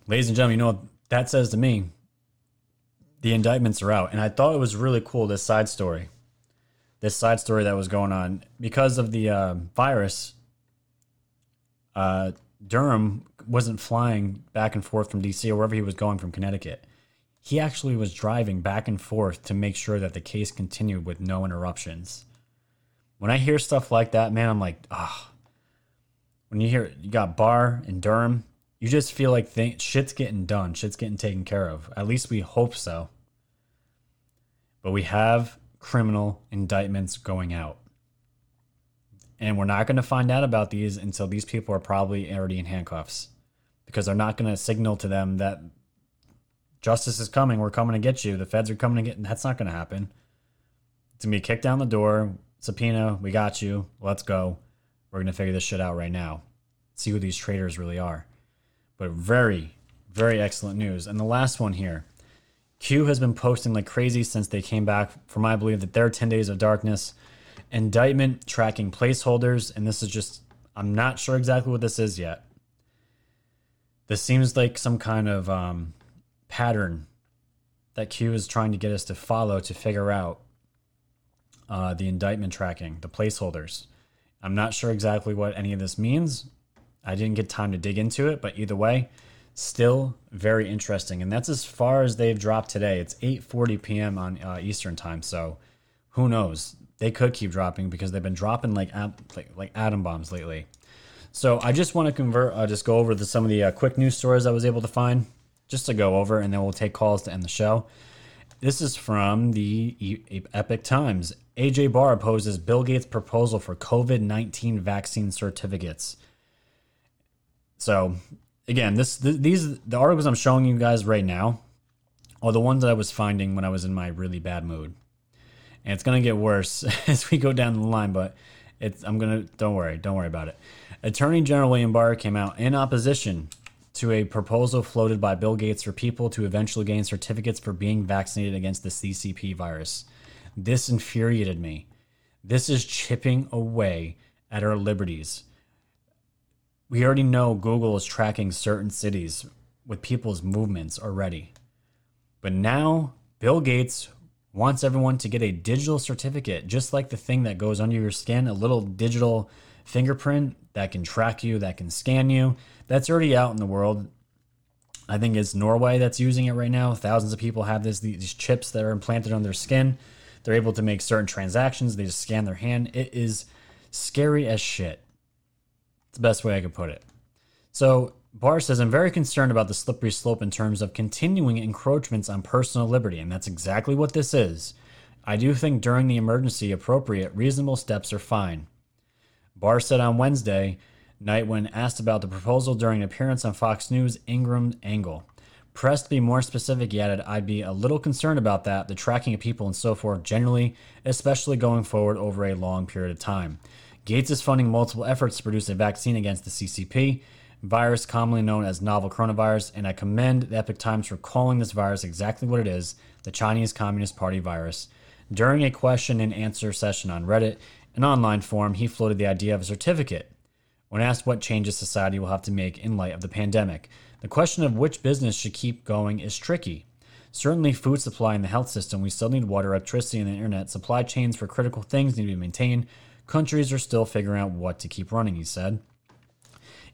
Ladies and gentlemen, you know what that says to me? The indictments are out. And I thought it was really cool, this side story. This side story that was going on. Because of the uh, virus, uh, Durham wasn't flying back and forth from DC or wherever he was going from Connecticut. He actually was driving back and forth to make sure that the case continued with no interruptions when I hear stuff like that, man, I'm like, ah. Oh. When you hear you got Barr and Durham, you just feel like th- shit's getting done, shit's getting taken care of. At least we hope so. But we have criminal indictments going out. And we're not going to find out about these until these people are probably already in handcuffs because they're not going to signal to them that justice is coming. We're coming to get you. The feds are coming to get. That's not going to happen. It's going to be kicked down the door subpoena, we got you. Let's go. We're going to figure this shit out right now. See who these traitors really are. But very, very excellent news. And the last one here Q has been posting like crazy since they came back from, I believe, that their 10 days of darkness. Indictment tracking placeholders. And this is just, I'm not sure exactly what this is yet. This seems like some kind of um, pattern that Q is trying to get us to follow to figure out uh, the indictment tracking, the placeholders. I'm not sure exactly what any of this means. I didn't get time to dig into it, but either way, still very interesting. And that's as far as they've dropped today. It's 8:40 p.m. on uh, Eastern time, so who knows? They could keep dropping because they've been dropping like like, like atom bombs lately. So I just want to convert, uh, just go over the, some of the uh, quick news stories I was able to find, just to go over, and then we'll take calls to end the show. This is from the Epoch Times. AG Barr opposes Bill Gates' proposal for COVID 19 vaccine certificates. So, again, this these the articles I'm showing you guys right now are the ones that I was finding when I was in my really bad mood. And it's to get worse as we go down the line, but It's I'm gonna don't worry, don't worry about it. Attorney General William Barr came out in opposition to a proposal floated by Bill Gates for people to eventually gain certificates for being vaccinated against the CCP virus. This infuriated me. This is chipping away at our liberties. We already know Google is tracking certain cities with people's movements already. But now Bill Gates wants everyone to get a digital certificate, just like the thing that goes under your skin, a little digital fingerprint that can track you, that can scan you. That's already out in the world. I think it's Norway that's using it right now. Thousands of people have this these chips that are implanted on their skin. They're able to make certain transactions. They just scan their hand. It is scary as shit. It's the best way I could put it. So Barr says, I'm very concerned about the slippery slope in terms of continuing encroachments on personal liberty, and that's exactly what this is. I do think during the emergency, appropriate, reasonable steps are fine. Barr said on Wednesday night when asked about the proposal during an appearance on Fox News' Ingraham Angle. Pressed to be more specific, he added, I'd be a little concerned about that, the tracking of people and so forth generally, especially going forward over a long period of time. Gates is funding multiple efforts to produce a vaccine against the CCP virus, commonly known as novel coronavirus, and I commend the Epoch Times for calling this virus exactly what it is the Chinese Communist Party virus. During a question and answer session on Reddit, an online forum, he floated the idea of a certificate. When asked what changes society will have to make in light of the pandemic, the question of which business should keep going is tricky. Certainly, food supply and the health system, we still need water, electricity, and the internet. Supply chains for critical things need to be maintained. Countries are still figuring out what to keep running, he said.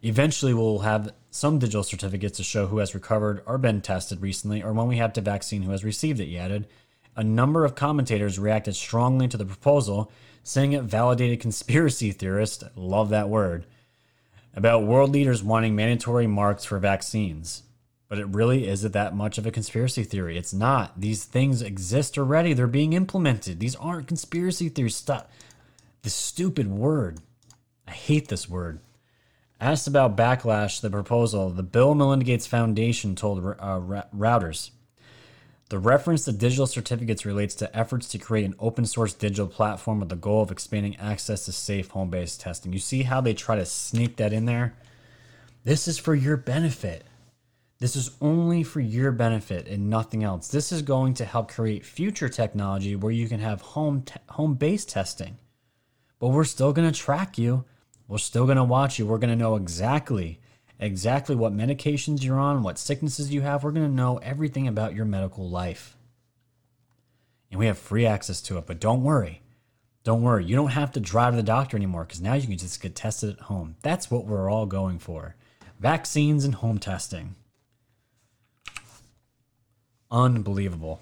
Eventually, we'll have some digital certificates to show who has recovered or been tested recently, or when we have to vaccine who has received it, he added. A number of commentators reacted strongly to the proposal, saying it validated conspiracy theorists, love that word, about world leaders wanting mandatory marks for vaccines. But it really isn't that much of a conspiracy theory. It's not. These things exist already. They're being implemented. These aren't conspiracy theories. Stop. This stupid word. I hate this word. Asked about backlash to the proposal, the Bill Melinda Gates Foundation told uh, Reuters the reference to digital certificates relates to efforts to create an open source digital platform with the goal of expanding access to safe home based testing. You see how they try to sneak that in there? This is for your benefit. This is only for your benefit and nothing else. This is going to help create future technology where you can have home te- home based testing. But we're still going to track you we're still going to watch you. We're going to know exactly exactly what medications you're on, what sicknesses you have. We're going to know everything about your medical life. And we have free access to it, but don't worry. Don't worry. You don't have to drive to the doctor anymore because now you can just get tested at home. That's what we're all going for. Vaccines and home testing. Unbelievable.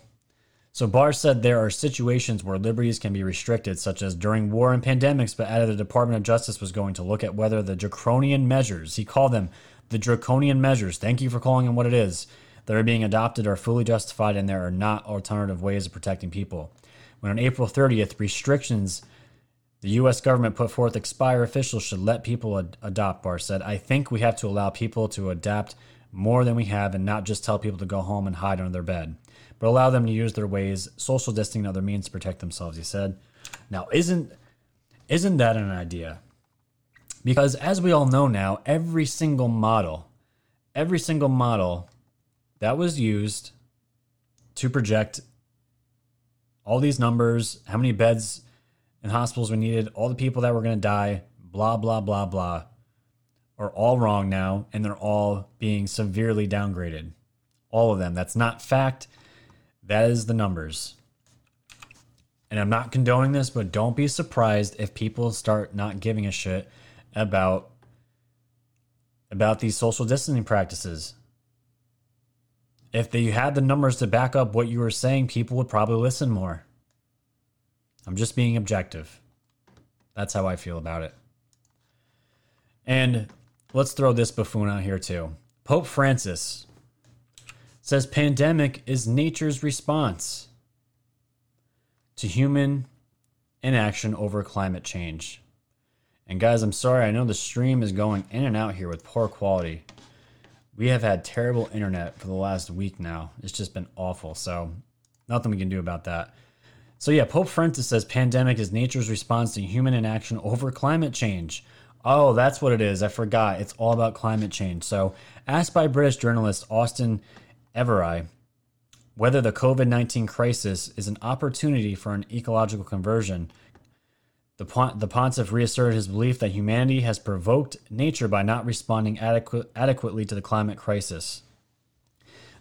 So Barr said there are situations where liberties can be restricted, such as during war and pandemics, but added the Department of Justice was going to look at whether the draconian measures, he called them the draconian measures, thank you for calling them what it is, that are being adopted are fully justified and there are not alternative ways of protecting people. When on April 30th, restrictions the U.S. government put forth expire, officials should let people ad- adopt, Barr said. I think we have to allow people to adapt more than we have and not just tell people to go home and hide under their bed but allow them to use their ways, social distancing, and other means to protect themselves, he said. Now, isn't isn't that an idea? Because as we all know now, every single model, every single model that was used to project all these numbers, how many beds in hospitals we needed, all the people that were going to die, blah, blah, blah, blah, are all wrong now, and they're all being severely downgraded. All of them. That's not fact. That is the numbers. And I'm not condoning this, but don't be surprised if people start not giving a shit about about these social distancing practices. If they had the numbers to back up what you were saying, people would probably listen more. I'm just being objective. That's how I feel about it. And let's throw this buffoon out here too. Pope Francis says pandemic is nature's response to human inaction over climate change. And guys, I'm sorry, I know the stream is going in and out here with poor quality. We have had terrible internet for the last week now. It's just been awful. So, nothing we can do about that. So yeah, Pope Francis says pandemic is nature's response to human inaction over climate change. Oh, that's what it is. I forgot. It's all about climate change. So, asked by British journalist Austen Ivereigh whether the COVID 19 crisis is an opportunity for an ecological conversion, the, the pontiff reasserted his belief that humanity has provoked nature by not responding adequ- adequately to the climate crisis.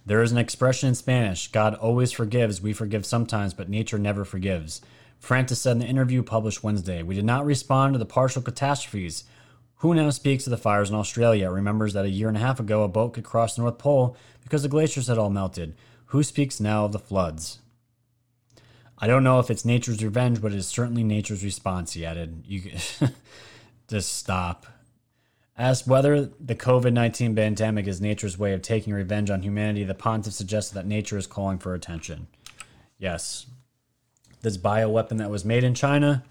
There is an expression in Spanish God always forgives, we forgive sometimes, but nature never forgives. Francis said in the interview published Wednesday, We did not respond to the partial catastrophes. Who now speaks of the fires in Australia remembers that a year and a half ago a boat could cross the North Pole because the glaciers had all melted. Who speaks now of the floods? I don't know if it's nature's revenge, but it is certainly nature's response, he added. You just stop. Asked whether the COVID 19 pandemic is nature's way of taking revenge on humanity, the pontiff suggested that nature is calling for attention. Yes. This bioweapon that was made in China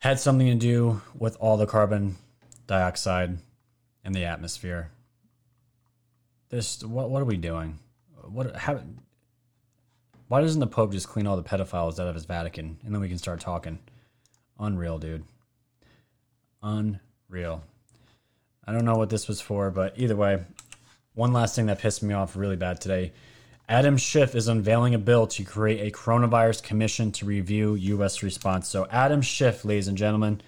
had something to do with all the carbon dioxide in the atmosphere. This what what are we doing? What how why doesn't the Pope just clean all the pedophiles out of his Vatican and then we can start talking? Unreal, dude. Unreal. I don't know what this was for, but either way, one last thing that pissed me off really bad today. Adam Schiff is unveiling a bill to create a coronavirus commission to review U.S. response. So, Adam Schiff, ladies and gentlemen,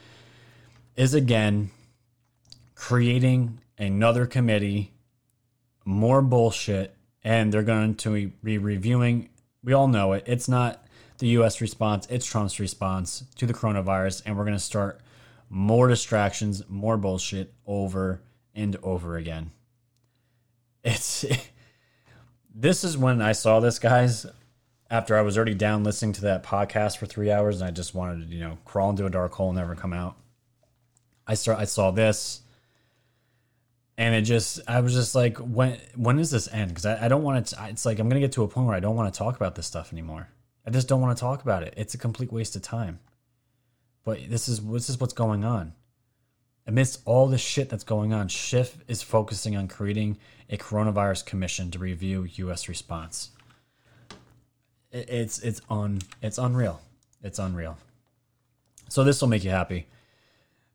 is again creating another committee, more bullshit, and they're going to be reviewing. We all know it. It's not the U.S. response, it's Trump's response to the coronavirus, and we're going to start more distractions, more bullshit over and over again. It's. This is when I saw this, guys. After I was already down listening to that podcast for three hours, and I just wanted to, you know, crawl into a dark hole and never come out. I start. I saw this, and it just. I was just like, when when does this end? Because I, I don't want to. It's like I'm gonna get to a point where I don't want to talk about this stuff anymore. I just don't want to talk about it. It's a complete waste of time. But this is this is what's going on amidst all the shit that's going on, Schiff is focusing on creating a coronavirus commission to review U.S. response. It's it's un it's unreal. It's unreal. So this will make you happy.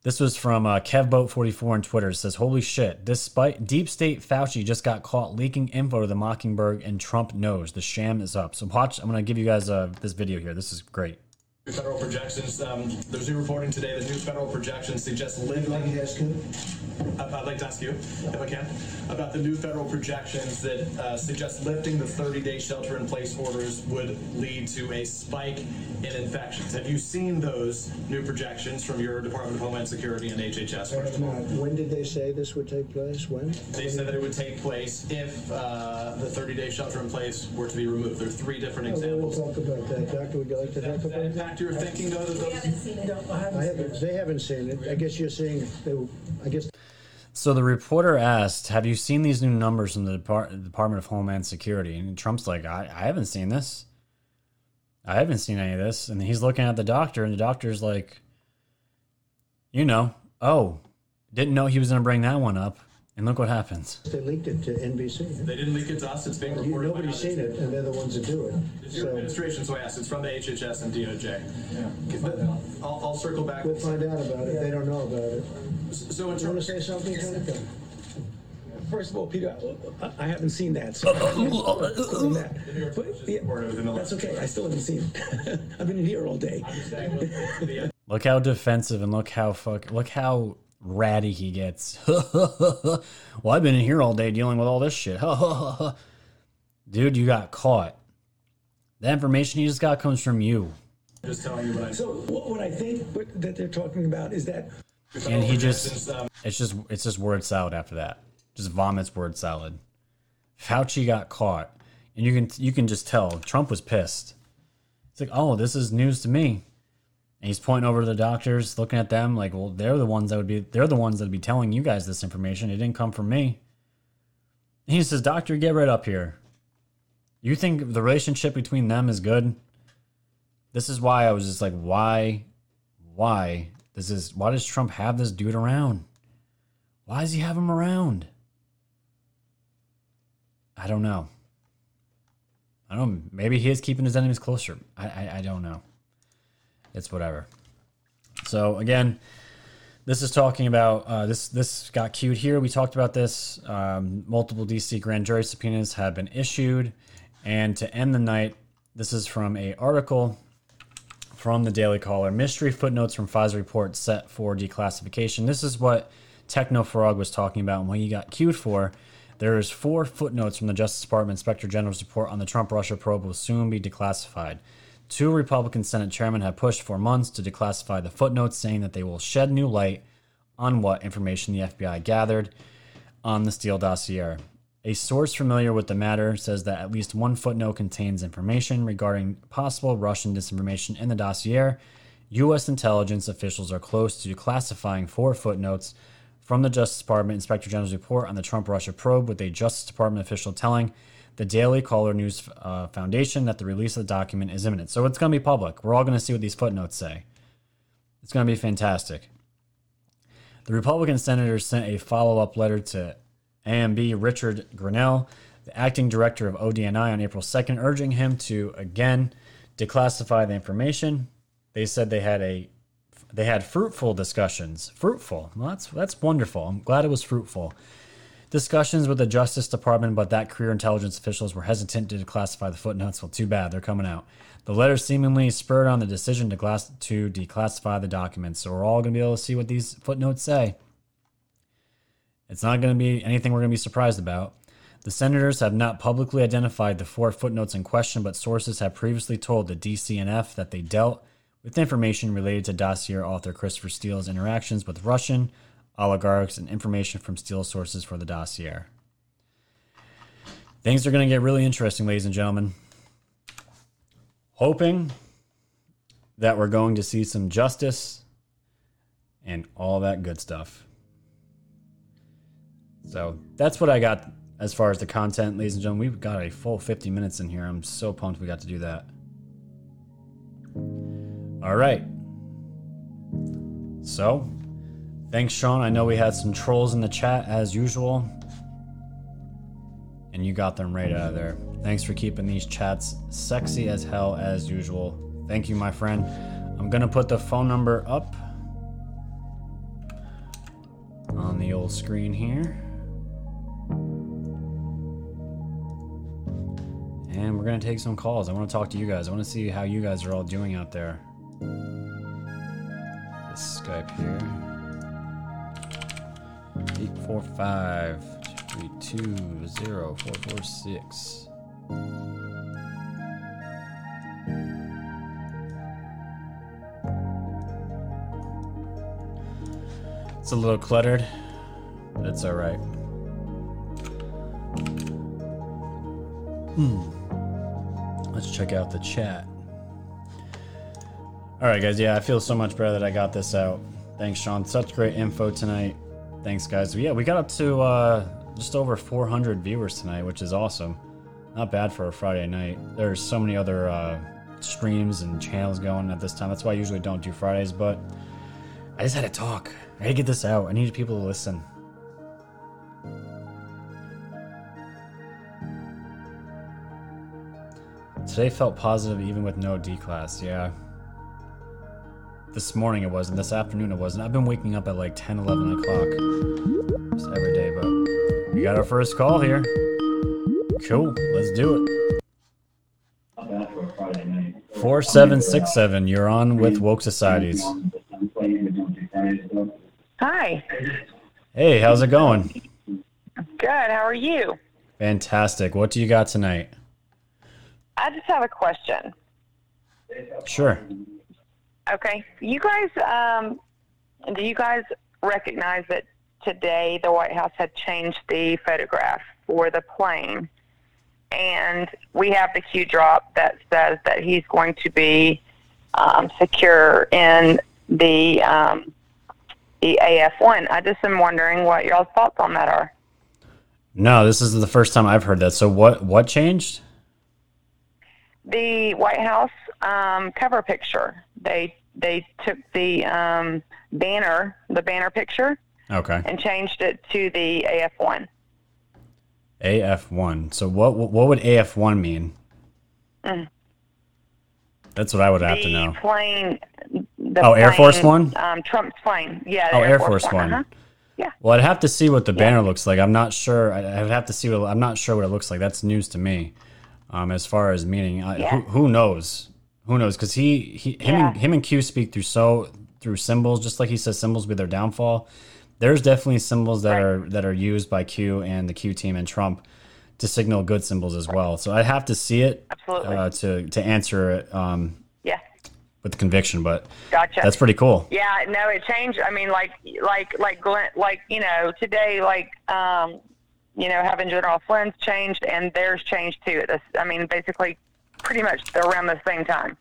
This was from uh, KevBoat44 on Twitter. It says, "Holy shit! Despite deep state Fauci just got caught leaking info to the Mockingbird, and Trump knows the sham is up." So watch. I'm gonna give you guys uh, this video here. This is great. Federal projections. Um, there's new reporting today that new federal projections suggest lifting. I'd like to ask you, I'd like to ask you, if I can, about the new federal projections that uh, suggest lifting the 30-day shelter-in-place orders would lead to a spike in infections. Have you seen those new projections from your Department of Homeland Security and HHS? Not. When did they say this would take place? When? They said that it would take place if uh, the 30-day shelter-in-place were to be removed. There are three different Oh, We'll examples. talk about that. Doctor, would you like to talk that about that? Impact your thinking, though, that We those? haven't seen it. I haven't, they haven't seen it. I guess you're saying, they, were- I guess So the reporter asked, "Have you seen these new numbers from the Depart- Department of Homeland Security?" And Trump's like, I-, "I haven't seen this. I haven't seen any of this." And he's looking at the doctor, and the doctor's like, "You know, oh, didn't know he was going to bring that one up." And look what happens. they leaked it to NBC. They didn't leak it to us. It's being You- reported by Nobody's others. seen it, and they're the ones that do it. It's your So administration, so I asked. It's from the HHS and DOJ. Yeah. I'll, I'll circle back. we'll find out about it. They don't know about it. So in You want to say something, Jonathan? First of all, Peter, I, I haven't seen that. So I can't seen that. But, yeah, that's okay. I still haven't seen it. I've been in here all day. Look how defensive and look how fuck look how ratty he gets. well, I've been in here all day dealing with all this shit. Dude, you got caught. The information you just got comes from you. just telling you what I So what, what I think what, that they're talking about is that And he just Since, um, it's just it's just word salad after that. Just vomits word salad. Fauci got caught. And you can you can just tell Trump was pissed. It's like, oh, this is news to me. And he's pointing over to the doctors, looking at them like, well, they're the ones that would be they're the ones that would be telling you guys this information. It didn't come from me. And he says, Doctor, get right up here. You think the relationship between them is good? This is why I was just like, why, why this? Why does Trump have this dude around? Why does he have him around? I don't know. I don't know. Maybe he is keeping his enemies closer. I, I, I don't know. It's whatever. So again, this is talking about uh, this. This got queued here. We talked about this. Um, multiple DC grand jury subpoenas have been issued, and to end the night, this is from a article from the Daily Caller. Mystery footnotes from FISA report set for declassification. This is what Techno Fog was talking about and what he got queued for. There is four footnotes from the Justice Department Inspector General's report on the Trump Russia probe will soon be declassified. Two Republican Senate chairmen have pushed for months to declassify the footnotes, saying that they will shed new light on what information the FBI gathered on the Steele dossier. A source familiar with the matter says that at least one footnote contains information regarding possible Russian disinformation in the dossier. U.S. intelligence officials are close to declassifying four footnotes from the Justice Department Inspector General's report on the Trump Russia probe, with a Justice Department official telling the Daily Caller News uh, Foundation that the release of the document is imminent. So it's going to be public. We're all going to see what these footnotes say. It's going to be fantastic. The Republican senators sent a follow up letter to AMB Richard Grenell, the acting director of ODNI, on April 2nd, urging him to again declassify the information. They said they had a they had fruitful discussions. Fruitful. Well, that's that's wonderful. I'm glad it was fruitful. Discussions with the Justice Department, but that career intelligence officials were hesitant to declassify the footnotes. Well, too bad. They're coming out. The letter seemingly spurred on the decision to, glass, to declassify the documents. So we're all going to be able to see what these footnotes say. It's not going to be anything we're going to be surprised about. The senators have not publicly identified the four footnotes in question, but sources have previously told the DCNF that they dealt with information related to dossier author Christopher Steele's interactions with Russian oligarchs and information from Steele sources for the dossier. Things are going to get really interesting, ladies and gentlemen. Hoping that we're going to see some justice and all that good stuff. So that's what I got as far as the content, ladies and gentlemen. We've got a full 50 minutes in here. I'm so pumped we got to do that. All right. So, thanks, Sean. I know we had some trolls in the chat as usual, and you got them right out of there. Thanks for keeping these chats sexy as hell as usual. Thank you, my friend. I'm to put the phone number up on the old screen here. And we're to take some calls. I want to talk to you guys. I want to see how you guys are all doing out there. This Skype here. 845 320 446. It's a little cluttered, but it's alright. Hmm. Let's check out the chat. All right, guys. Yeah, I feel so much better that I got this out. Thanks, Sean. Such great info tonight. Thanks, guys. Yeah, we got up to uh, just over 400 viewers tonight, which is awesome. Not bad for a Friday night. There's so many other uh, streams and channels going at this time. That's why I usually don't do Fridays, but I just had to talk. I had to get this out. I needed people to listen. Today felt positive even with no D class. Yeah. This morning it wasn't. This afternoon it wasn't. I've been waking up at like 10, 11 o'clock just every day, but we got our first call here. Cool. Let's do it. 4767, you're on with Woke Societies. Hi. Hey, how's it going? Good. How are you? Fantastic. What do you got tonight? I just have a question. Sure. Okay. You guys, um, do you guys recognize that today the White House had changed the photograph for the plane? And we have the Q drop that says that he's going to be um, secure in the um, the AF1. I just am wondering what y'all's thoughts on that are. No, this is the first time I've heard that. So what what changed? The White House um, cover picture. They they took the um, banner, the banner picture, Okay. and changed it to the AF1. AF1. So what what would AF1 mean? That's what I would have to know. plane. The Oh, Air Force One? Um, Trump's plane. Yeah. Oh, Air Force One. Uh-huh. Yeah. Well, I'd have to see what the banner looks like. I'm not sure. I- I'd have to see what I'm not sure what it looks like. That's news to me. Um, as far as meaning, I, Yeah. who, who knows? Who knows? Because he, he him, and, Yeah. him and Q speak through so through symbols, just like he says symbols be their downfall. There's definitely symbols that Right. are that are used by Q and the Q team and Trump to signal good symbols as well. So I'd have to see it Absolutely. uh, to to answer it um, Yeah. with conviction. But Gotcha. that's pretty cool. Yeah, no, it changed. I mean, like, like, like, Glenn, like, you know, today, like, um, you know, having General Flynn's changed and theirs changed too. This, I mean, basically, pretty much around the same time.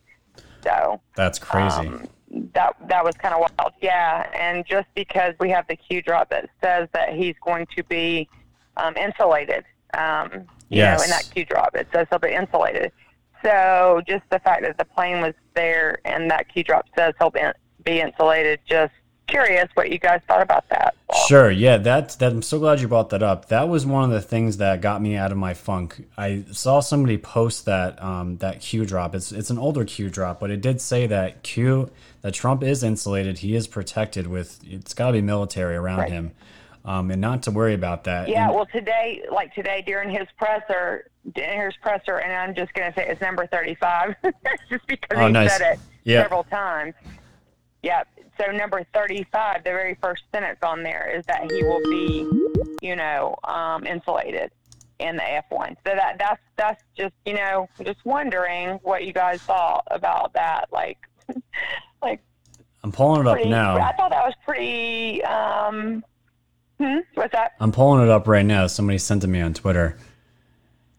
So That's crazy. um, that that was kind of wild. Yeah, and just because we have the Q drop that says that he's going to be um, insulated, um, you know, in that Q drop, it says he'll be insulated. So just the fact that the plane was there and that Q drop says he'll be, be insulated, just curious what you guys thought about that. Sure, yeah, that's that. I'm so glad you brought that up. That was one of the things that got me out of my funk. I saw somebody post that um, that Q drop. It's it's an older Q drop, but it did say that Q that Trump is insulated. He is protected with. It's got to be military around Right. him, um, and not to worry about that. Yeah, And- well, today, like today during his presser, during his presser, and I'm just going to say it's number 35, just because Oh, he nice. said it Yeah. several times. Yeah, so number 35, the very first sentence on there is that he will be, you know, um, insulated in the F1. So that that's that's just you know just wondering what you guys thought about that. Like, like I'm pulling it up pretty. now. I thought that was pretty. Um, hmm, what's that? I'm pulling it up right now. Somebody sent it to me on Twitter.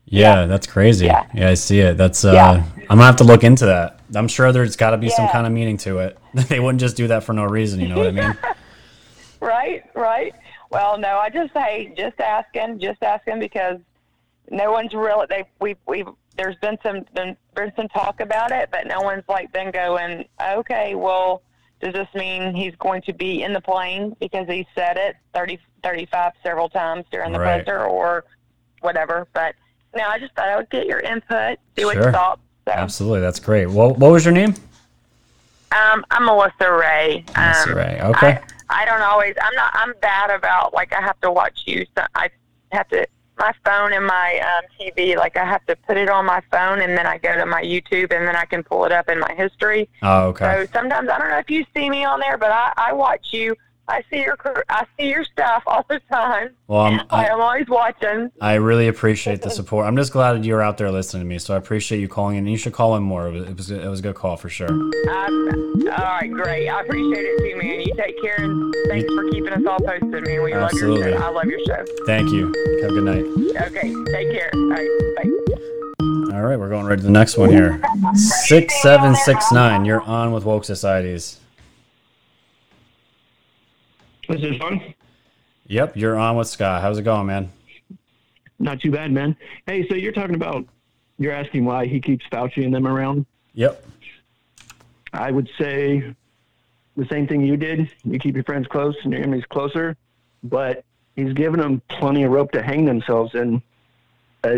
Yeah, that's crazy. Yeah. Yeah. I see it. That's uh Yeah. I'm gonna have to look into that. I'm sure there's got to be some kind of meaning to it. they wouldn't just do that for no reason. You know what I mean? Right, right. Well, no, I just say just asking, just asking because no one's really they we we there's been some been, been some talk about it, but no one's like been going, okay, well, does this mean he's going to be in the plane because he said it 30, 35 several times during the Right. presser or whatever? But no, I just thought I would get your input, see what Sure. you thought. So, Absolutely, that's great. What what was your name? um, I'm Melissa Ray. Melissa um, Ray, okay. I, I don't always. I'm not. I'm bad about like I have to watch you. So I have to my phone and my um, TV. Like I have to put it on my phone and then I go to my YouTube and then I can pull it up in my history. Oh, okay. So sometimes I don't know if you see me on there, but I, I watch you. I see your I see your stuff all the time. Well, I'm, I I, am always watching. I really appreciate the support. I'm just glad you're out there listening to me. So I appreciate you calling in. You should call in more. It was it was, it was a good call for sure. Um, all right, great. I appreciate it too, man. You take care and thanks for keeping us all posted, man. We love your show. I love your show. Thank you. Have a good night. Okay, take care. All right, bye. All right, we're going right to the next one here. Six seven six nine. You're on with woke societies. This is fun. Yep, you're on with Scott. How's it going, man? Not too bad, man. Hey, so you're talking about you're asking why he keeps Fauci and them around. Yep. I would say the same thing you did. You keep your friends close and your enemies closer, but he's giving them plenty of rope to hang themselves and uh,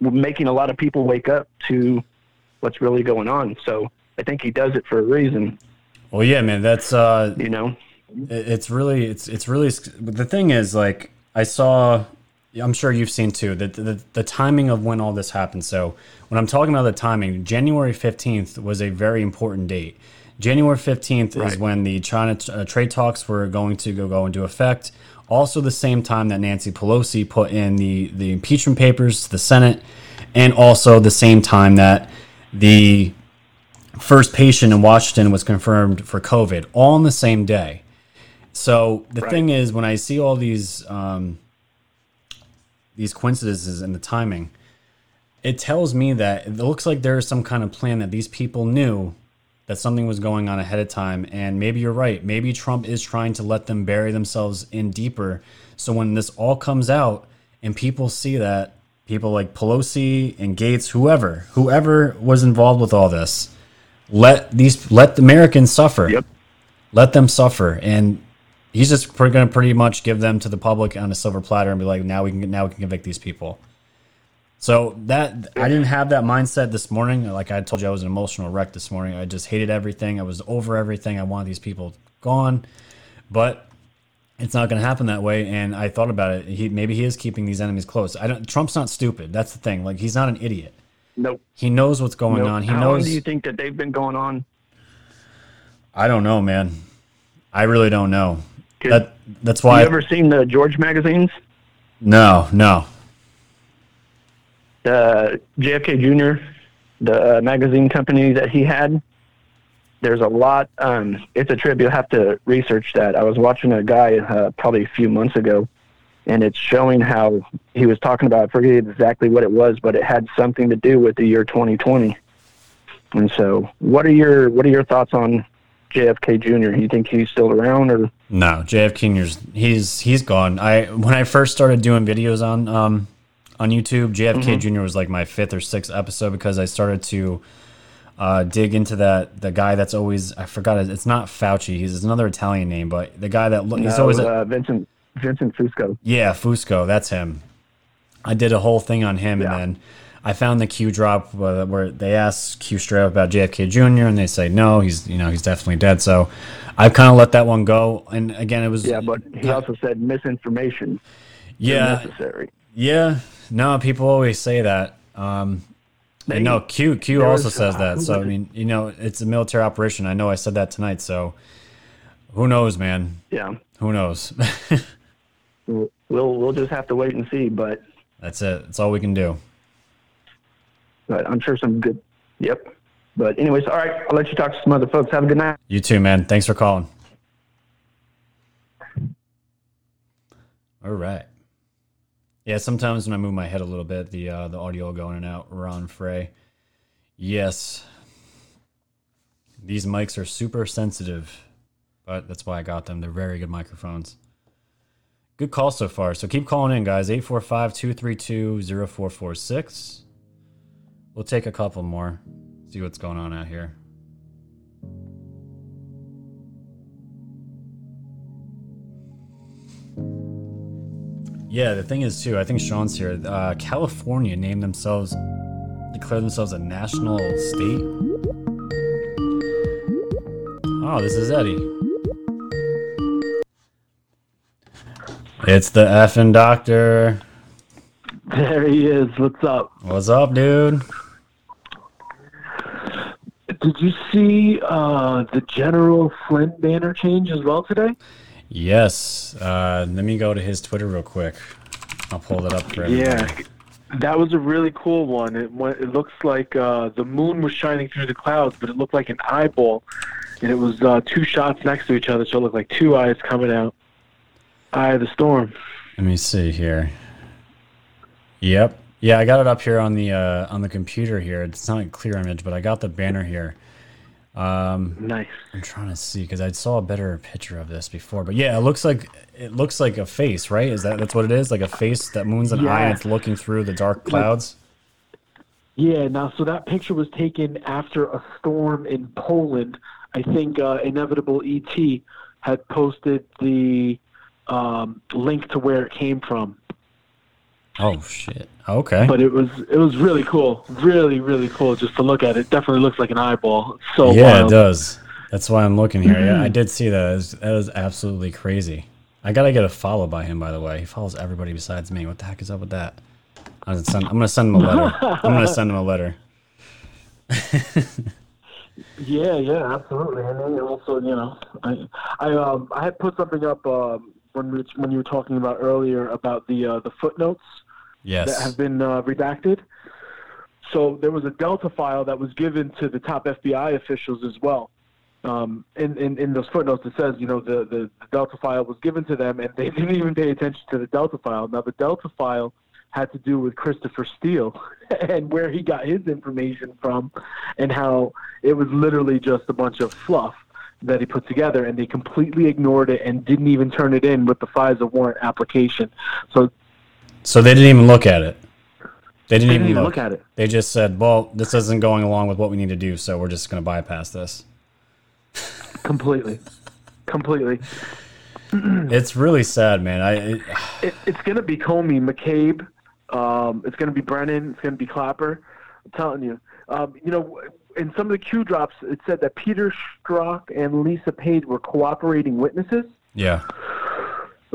making a lot of people wake up to what's really going on. So I think he does it for a reason, Well, yeah, man. That's uh, you know. It- it's really it's it's really the thing is like I saw. I'm sure you've seen too that the, the timing of when all this happened. So when I'm talking about the timing, January 15th was a very important date. January 15th is when the China uh, trade talks were going to go, go into effect. Also, the same time that Nancy Pelosi put in the, the impeachment papers to the Senate, and also the same time that the first patient in Washington was confirmed for COVID, all on the same day. So the Right. thing is, when I see all these um, these coincidences and the timing, it tells me that it looks like there is some kind of plan that these people knew that something was going on ahead of time. And maybe you're right. Maybe Trump is trying to let them bury themselves in deeper. So when this all comes out and people see that, people like Pelosi and Gates, whoever, whoever was involved with all this, let these let the Americans suffer. Yep. Let them suffer. And he's just going to pretty much give them to the public on a silver platter and be like, now we can now we can convict these people. So that I didn't have that mindset this morning. Like I told you, I was an emotional wreck this morning. I just hated everything. I was over everything. I wanted these people gone, but it's not going to happen that way. And I thought about it. He maybe he is keeping these enemies close. I don't. Trump's not stupid. That's the thing. Like he's not an idiot. Nope. He knows what's going nope. on. He How knows. long do you think that they've been going on? I don't know, man. I really don't know. That that's why. you ever seen the George magazines? no, no. the JFK Jr., the uh, magazine company that he had. There's a lot. Um, it's a trip. You'll have to research that. I was watching a guy uh, probably a few months ago, and it's showing how he was talking about. I forget exactly what it was, but it had something to do with the year 2020. And so, what are your what are your thoughts on JFK Jr.? You think he's still around, or No, JFK Kinger's he's he's gone. I when I first started doing videos on um on YouTube, JFK Jr. was like my fifth or sixth episode because I started to uh, dig into that the guy that's always I forgot it, it's not Fauci. He's another Italian name, but the guy that he's No, always a, uh, Vincent Vincent Fusco? yeah Fusco. That's him. I did a whole thing on him, Yeah. and then I found the Q drop where, where they asked Q straight up about JFK Jr. and they say no, he's you know he's definitely dead. So I've kind of let that one go. And again, it was Yeah, but he also said misinformation yeah necessary. Yeah, no, people always say that. Um, and no, Q Q also was, says uh, that. So I mean, you know, it's a military operation. I know I said that tonight. So who knows, man? Yeah. Who knows? We'll we'll just have to wait and see, but That's it. That's all we can do. But I'm sure some good. Yep. But anyways, all right. I'll let you talk to some other folks. Have a good night. You too, man. Thanks for calling. All right. Yeah, sometimes when I move my head a little bit, the uh, the audio will go in and out. Ron Frey. Yes. These mics are super sensitive, but that's why I got them. They're very good microphones. Good call so far. So keep calling in, guys. 845 232 0446. We'll take a couple more. See what's going on out here. Yeah, the thing is too. I think Sean's here. Uh, California named themselves, declared themselves a national state. Oh, this is Eddie. It's the effing doctor. There he is. What's up? What's up, dude? Did you see uh, the General Flynn banner change as well today? Yes. Uh, let me go to his Twitter real quick. I'll pull it up for everybody. Yeah, that was a really cool one. It it looks like uh, the moon was shining through the clouds, but it looked like an eyeball, and it was uh, two shots next to each other, so it looked like two eyes coming out. Eye of the storm. Let me see here. Yep. Yeah, I got it up here on the uh, on the computer here. It's not a clear image, but I got the banner here. Um, Nice. I'm trying to see because I saw a better picture of this before. But yeah, it looks like it looks like a face, right? Is that that's what it is? Like a face that moon's an eye and it's looking through the dark clouds. Yeah, now, so that picture was taken after a storm in Poland. I think uh, Inevitable ET had posted the um, link to where it came from. Oh shit. Okay. But it was it was really cool, really really cool just to look at. It definitely looks like an eyeball. It's so yeah, wild. it does. That's why I'm looking here. Yeah, I did see that. It was, that was absolutely crazy. I gotta get a follow by him, by the way. He follows everybody besides me. What the heck is up with that? I'm gonna send, I'm gonna send him a letter. I'm gonna send him a letter. Yeah, yeah, absolutely. And then also, you know, I I um I had put something up um when we, when you were talking about earlier about the uh, the footnotes Yes. that have been uh, redacted. So there was a Delta file that was given to the top FBI officials as well. Um, in, in, in those footnotes, it says, you know, the, the, the Delta file was given to them, and they didn't even pay attention to the Delta file. Now, the Delta file had to do with Christopher Steele and where he got his information from, and how it was literally just a bunch of fluff that he put together, and they completely ignored it and didn't even turn it in with the FISA warrant application. So So they didn't even look at it. They didn't, They even, didn't even look. look at it. They just said, "Well, this isn't going along with what we need to do, so we're just going to bypass this." completely, completely. It's really sad, man. I it, It, it's going to be Comey, McCabe, Um, it's going to be Brennan. It's going to be Clapper. I'm telling you. Um, you know, in some of the Q drops, it said that Peter Strzok and Lisa Page were cooperating witnesses. Yeah.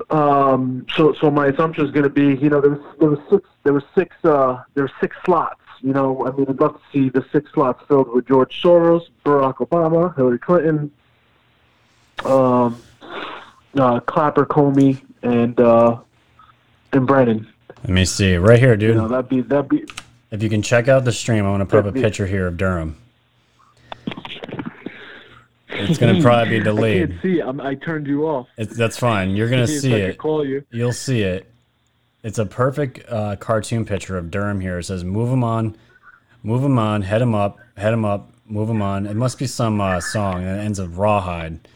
Um, so, so my assumption is going to be, you know, there was there was six there was six uh, there were six slots. You know, I mean, I'd love to see the six slots filled with George Soros, Barack Obama, Hillary Clinton, um, uh, Clapper, Comey, and uh, and Brennan. Let me see. Right here, dude. You know, that'd be that'd be If you can check out the stream, I'm going to put up a be- picture here of Durham. It's going to probably be I can't see. I'm, I turned you off. It's, that's fine. You're going to See if I could it. Call you. You'll see it. It's a perfect uh, cartoon picture of Durham here. It says, "Move him on, move him on, head him up, head him up, move him on." It must be some uh, song and it ends with rawhide.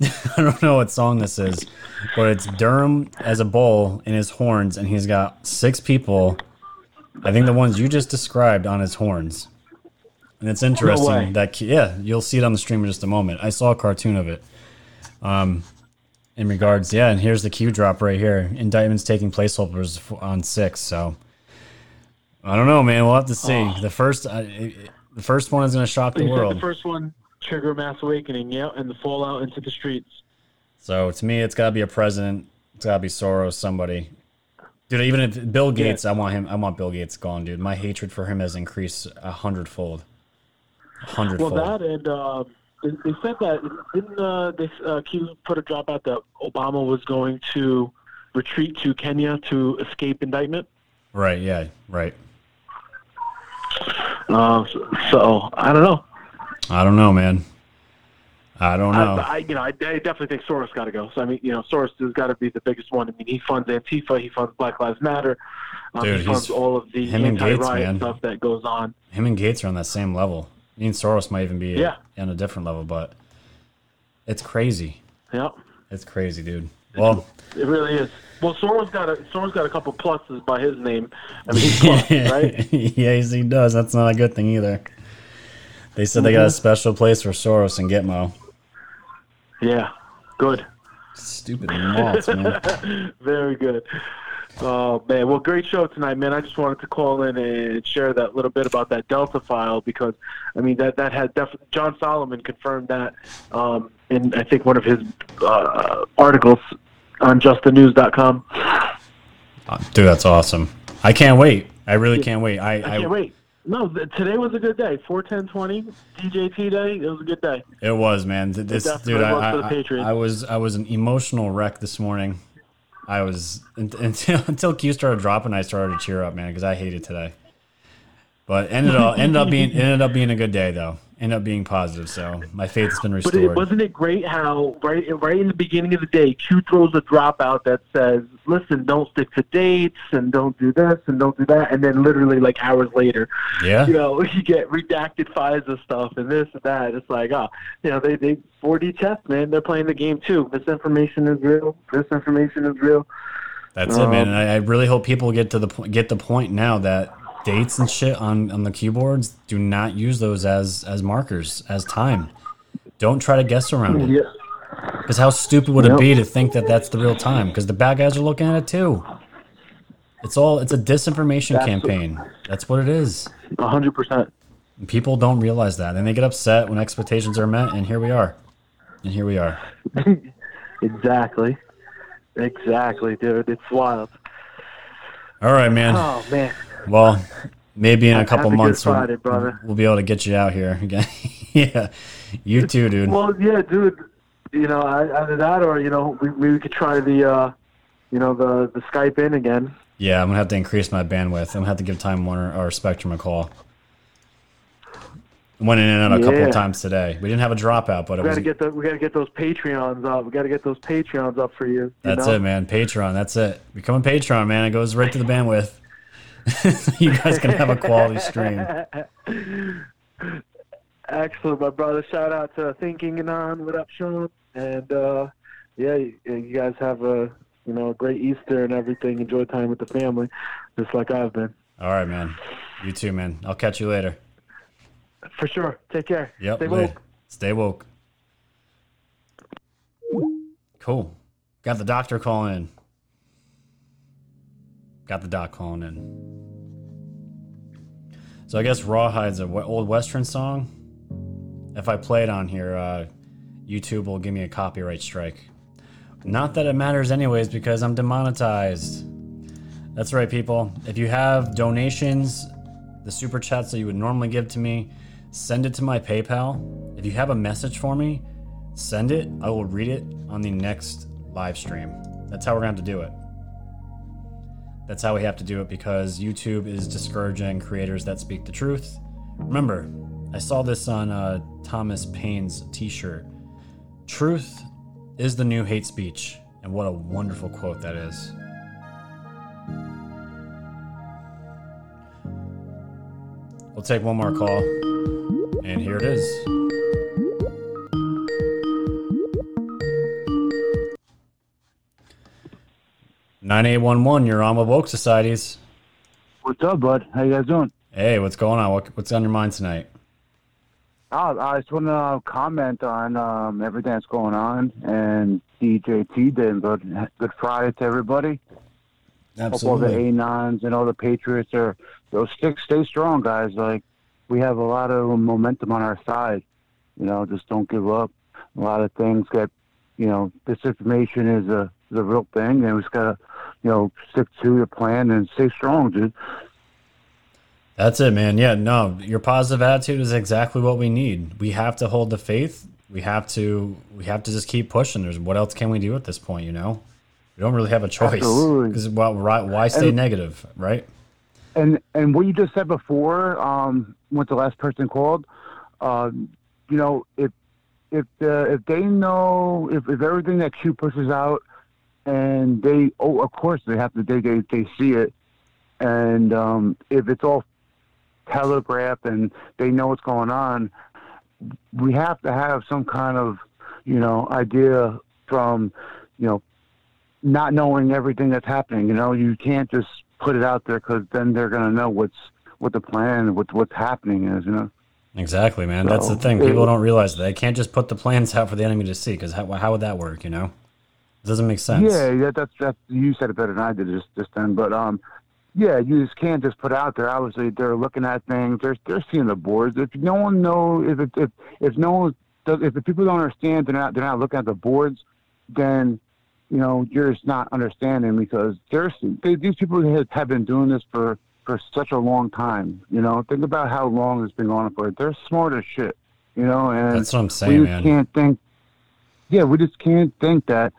I don't know what song this is, but it's Durham as a bull in his horns, and he's got six people. I think the ones you just described on his horns. And it's interesting way. that yeah, you'll see it on the stream in just a moment. I saw a cartoon of it. Um, in regards, yeah, and here's the Q drop right here. Indictments taking placeholders on six. So I don't know, man. We'll have to see. The first, uh, the first one is going to shock the world. the first one trigger mass awakening, yeah, and the fallout into the streets. So to me, it's got to be a president. It's got to be Soros, somebody. Dude, even if Bill Gates, I want him. I want Bill Gates gone, dude. My hatred for him has increased a hundredfold. Well, that and uh, they, they said that didn't uh, they uh, Q put a drop out that Obama was going to retreat to Kenya to escape indictment. right? Yeah. Right. Uh, so, so I don't know. I don't know, man. I don't know. I, I, you know, I, I definitely think Soros got to go. So I mean, you know, Soros has got to be the biggest one. I mean, he funds Antifa, he funds Black Lives Matter, um, Dude, he funds all of the Gates, anti-riot man. stuff that goes on. him and Gates are on that same level. Me and Soros might even be Yeah. on a different level, but it's crazy. Yeah, It's crazy, dude. Well, it really is. Well, Soros got a Soros got a couple pluses by his name. I mean, he's plus, right? yes, he does. That's not a good thing either. They said they got Mm-hmm. a special place for Soros and Gitmo. Yeah, good. Stupid moths, man. Very good. Oh man, well, great show tonight, man. I just wanted to call in and share that little bit about that Delta file because, I mean, that that had def- John Solomon confirmed that um, in I think one of his uh, articles on JustTheNews.com. Dude, that's awesome. I can't wait. I really can't wait. I, I can't wait. No, th- today was a good day. Four ten twenty DJT day. It was a good day. It was, man. This definitely dude, I, was for the I-. I was I was an emotional wreck this morning. I was until until Q started dropping, I started to cheer up, man, because I hated today. But ended up ended up being ended up being a good day though. Ended up being positive, so my faith's been But restored. it, wasn't it great how right right in the beginning of the day, Q throws a drop out that says, "Listen, don't stick to dates and don't do this and don't do that," and then literally like hours later, Yeah. you know, you get redacted FISA stuff and this and that. It's like, oh, you know, they they 4D chess, man. They're playing the game too. Misinformation is real. Disinformation is real. That's it, man. Um, And I, I really hope people get to the get the point now that dates and shit on on the keyboards do not use those as as markers as time. Don't try to guess around it. Because how stupid would it Yep. be to think that that's the real time? Because the bad guys are looking at it too. It's all it's a disinformation That's- campaign. That's what it is. A hundred percent. People don't realize that, and they get upset when expectations are met. And here we are. And here we are. Exactly. Exactly, dude. It's wild. All right, man. Oh man. Well, maybe in a couple have a good months we'll- brother. we'll be able to get you out here again. yeah, you too, dude. Well, yeah, dude. You know, either that or you know, we we could try the, uh, you know, the the Skype in again. Yeah, I'm gonna have to increase my bandwidth. I'm gonna have to give Time Warner or Spectrum a call. Went in and out a couple of times today. We didn't have a dropout, but We was gotta get the we gotta get those Patreons up. We gotta get those Patreons up for you. you That's know? it, man. Patreon. That's it. Become a Patreon, man. It goes right to the bandwidth. you guys can have a quality stream. Excellent, my brother. Shout out to Thinking and On. What up, Sean? And uh, yeah, you, you guys have a you know a great Easter and everything. Enjoy time with the family, just like I've been. All right, man. You too, man. I'll catch you later. For sure. Take care. Yep. Stay woke. Stay woke. Cool. Got the doctor calling in. Got the dot calling in. So I guess Rawhide's an old Western song. If I play it on here, uh, YouTube will give me a copyright strike. Not that it matters, anyways, because I'm demonetized. That's right, people. If you have donations, the super chats that you would normally give to me, send it to my PayPal. If you have a message for me, send it. I will read it on the next live stream. That's how we're going to do it. That's how we have to do it because YouTube is discouraging creators that speak the truth. Remember, I saw this on uh, Thomas Paine's t shirt. Truth is the new hate speech. And what a wonderful quote that is. We'll take one more call. And here it is. Nine eight one one. You're on with woke societies. What's up, bud? How you guys doing? Hey, what's going on? What, what's on your mind tonight? Oh, I just want to comment on um, everything that's going on and DJT did, but good Friday to everybody. Hope all the anons and all the Patriots are those sticks stay strong, guys. Like we have a lot of momentum on our side. You know, just don't give up. A lot of things get, you know, disinformation is a is a real thing, and we just gotta, you know, stick to your plan and stay strong, dude. That's it, man. Yeah, no, your positive attitude is exactly what we need. We have to hold the faith. We have to we have to just keep pushing. There's what else can we do at this point, you know? We don't really have a choice. Absolutely. Because why, why stay And- negative, right? And and what you just said before, um, what the last person called, uh, you know, if if the, if they know if, if everything that Q pushes out, and they oh of course they have to they they, they see it, and um, if it's all telegraphed and they know what's going on, we have to have some kind of you know idea from you know not knowing everything that's happening. You know, you can't just put it out there because then they're gonna know what's what the plan, what what's happening is. You know. Exactly, man. That's the So, thing. it- People don't realize that they can't just put the plans out for the enemy to see. Because how, how would that work? You know, it doesn't make sense. Yeah, yeah, that's that's you said it better than I did just just then. But um, yeah, you just can't just put out there. Obviously, they're looking at things. They're they're seeing the boards. If no one knows, if it, if if no one does, if the people don't understand, they're not they're not looking at the boards. Then you know you're just not understanding because there's they, these people have, have been doing this for for such a long time. You know, think about how long it's been going on for. They're smart as shit. You know, and That's what I'm we saying, just man. can't think. Yeah, we just can't think that.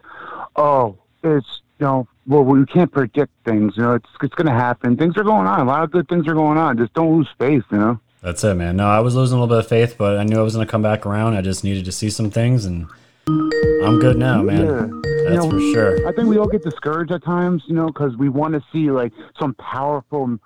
Oh, it's you know, well, we can't predict things. You know, it's it's going to happen. Things are going on. A lot of good things are going on. Just don't lose faith. You know. That's it, man. No, I was losing a little bit of faith, but I knew I was going to come back around. I just needed to see some things, and I'm good now, man. Yeah. That's You know, for sure. I think we all get discouraged at times, you know, because we want to see like some powerful,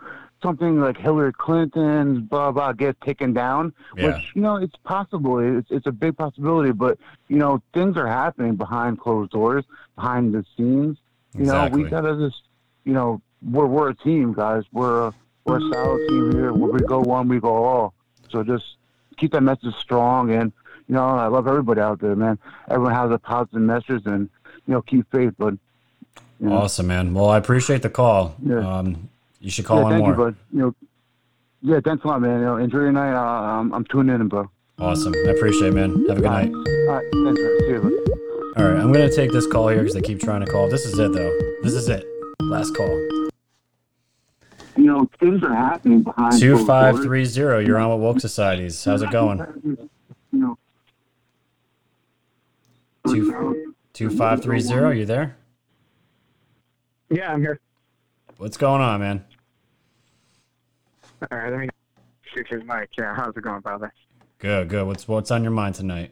something like Hillary Clinton's blah blah get taken down. Yeah. Which you know, it's possible. It's it's a big possibility, but you know, things are happening behind closed doors, behind the scenes. You know, we gotta just, you know, we're we're a team, guys. We're a we're a solid team here. Where we go one, we go all. So just keep that message strong, and you know, I love everybody out there, man. Everyone has a positive message, and you know, keep faith, bud. You know? Awesome, man. Well, I appreciate the call. Yeah. Um, you should call yeah, in thank more. you, bud. You know, yeah, thanks a lot, man. You know, enjoy your night. Uh, I'm, I'm tuning in, bro. Awesome. I appreciate it, man. Have a good All right, night. all right, thanks, man. See you, bud. All right, I'm going to take this call here because they keep trying to call. This is it, though. This is it. Last call. You know, things are happening behind 2530. You're on with Woke Societies. How's it going? You know, Two, 2530. You there? Yeah, I'm here. What's going on, man? All right, let me shoot his mic. Yeah, how's it going, brother? Good, good. What's what's on your mind tonight?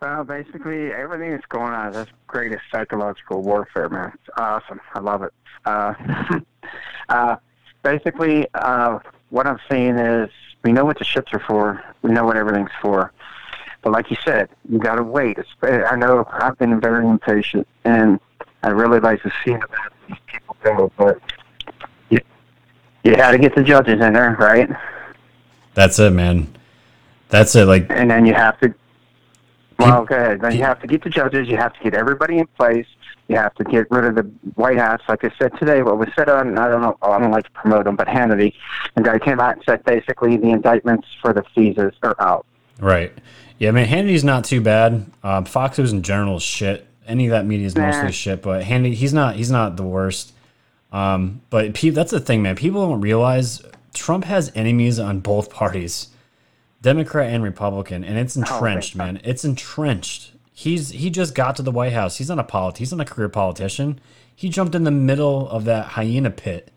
Well, basically, everything that's going on is that's greatest psychological warfare, man. It's awesome. I love it. Uh, uh, basically, uh, what I'm saying is we know what the ships are for. We know what everything's for. But like you said, you got to wait. It's, I know I've been very impatient, and I really like to see about these people go, but you had to get the judges in there, right? That's it, man. That's it. Like, and then you have to Well, okay. Then you have to get the judges. You have to get everybody in place. You have to get rid of the White House. Like I said today, what was said on, I don't know, I don't like to promote him, but Hannity, and guy came out and said basically the indictments for the FISAs are out. Right. Yeah, I mean, Hannity's not too bad. Um, Fox News in general is shit. Any of that media is mostly shit, but Hannity, he's not. He's not the worst. Um, but pe- that's the thing, man. People don't realize Trump has enemies on both parties, Democrat and Republican, and it's entrenched, man. It's entrenched. He's he just got to the White House. He's not a polit. He's not a career politician. He jumped in the middle of that hyena pit,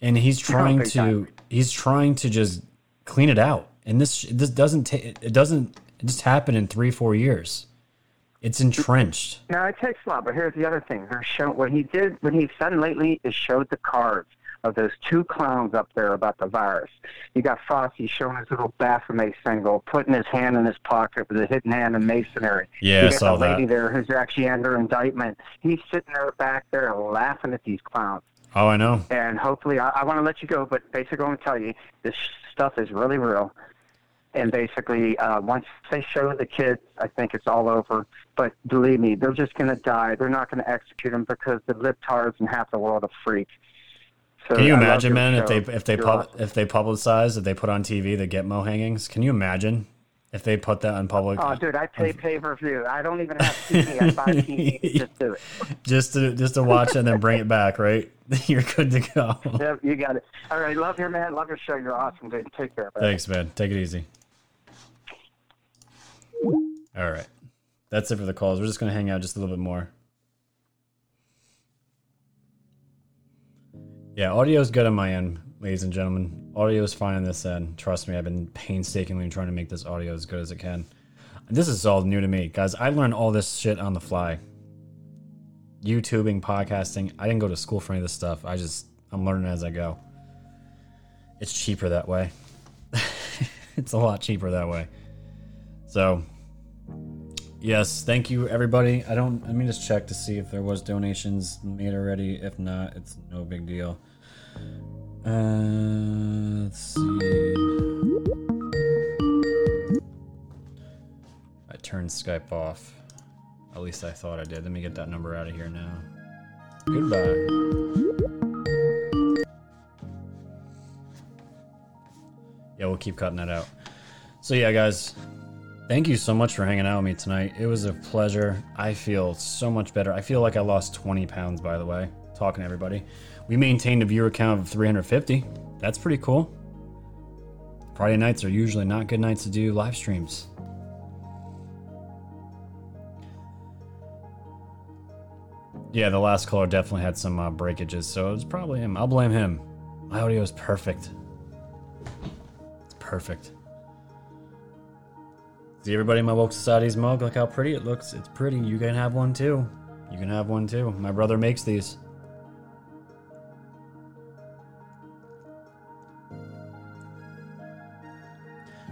and he's trying to time. he's trying to just clean it out. And this this doesn't ta- it doesn't just happen in three four years. It's entrenched. No, it takes a lot, but here's the other thing. Show, what he did, what he's done lately is showed the cards of those two clowns up there about the virus. You got Fauci showing his little Baphomet single, putting his hand in his pocket with a hidden hand in masonry. Yeah, you I got saw the lady that. there who's actually under indictment. He's sitting there back there laughing at these clowns. Oh, I know. And hopefully, I, I want to let you go, but basically, I want to tell you this stuff is really real. And basically, uh, once they show the kids, I think it's all over. But believe me, they're just going to die. They're not going to execute them because the libtards and half the world are freaks. So Can you I imagine, man, if they if they pub, awesome. if they publicize if they put on TV the Gitmo hangings? Can you imagine if they put that on public? Oh, dude, I pay pay per view. I don't even have TV. I buy TV to just do it. just to just to watch and then bring it back, right? You're good to go. Yep, you got it. All right, love your man. Love your show. You're awesome, dude. Take care. buddy. Thanks, man. Take it easy. All right. That's it for the calls. We're just going to hang out just a little bit more. Yeah, audio's good on my end, ladies and gentlemen. Audio is fine on this end. Trust me, I've been painstakingly trying to make this audio as good as it can. This is all new to me, guys. I learned all this shit on the fly. YouTubing, podcasting. I didn't go to school for any of this stuff. I just, I'm learning as I go. It's cheaper that way. it's a lot cheaper that way. So, yes, thank you everybody. I don't. Let me just check to see if there was donations made already. If not, it's no big deal. Uh, let's see. I turned Skype off. At least I thought I did. Let me get that number out of here now. Goodbye. Yeah, we'll keep cutting that out. So yeah, guys, thank you so much for hanging out with me tonight. It was a pleasure. I feel so much better. I feel like I lost 20 pounds, by the way, talking to everybody. We maintained a viewer count of 350. That's pretty cool. Friday nights are usually not good nights to do live streams. Yeah, the last caller definitely had some uh, breakages, so it was probably him. I'll blame him. My audio is perfect. It's perfect. See everybody in my woke society's mug? Look how pretty it looks. It's pretty. You can have one too. You can have one too. My brother makes these.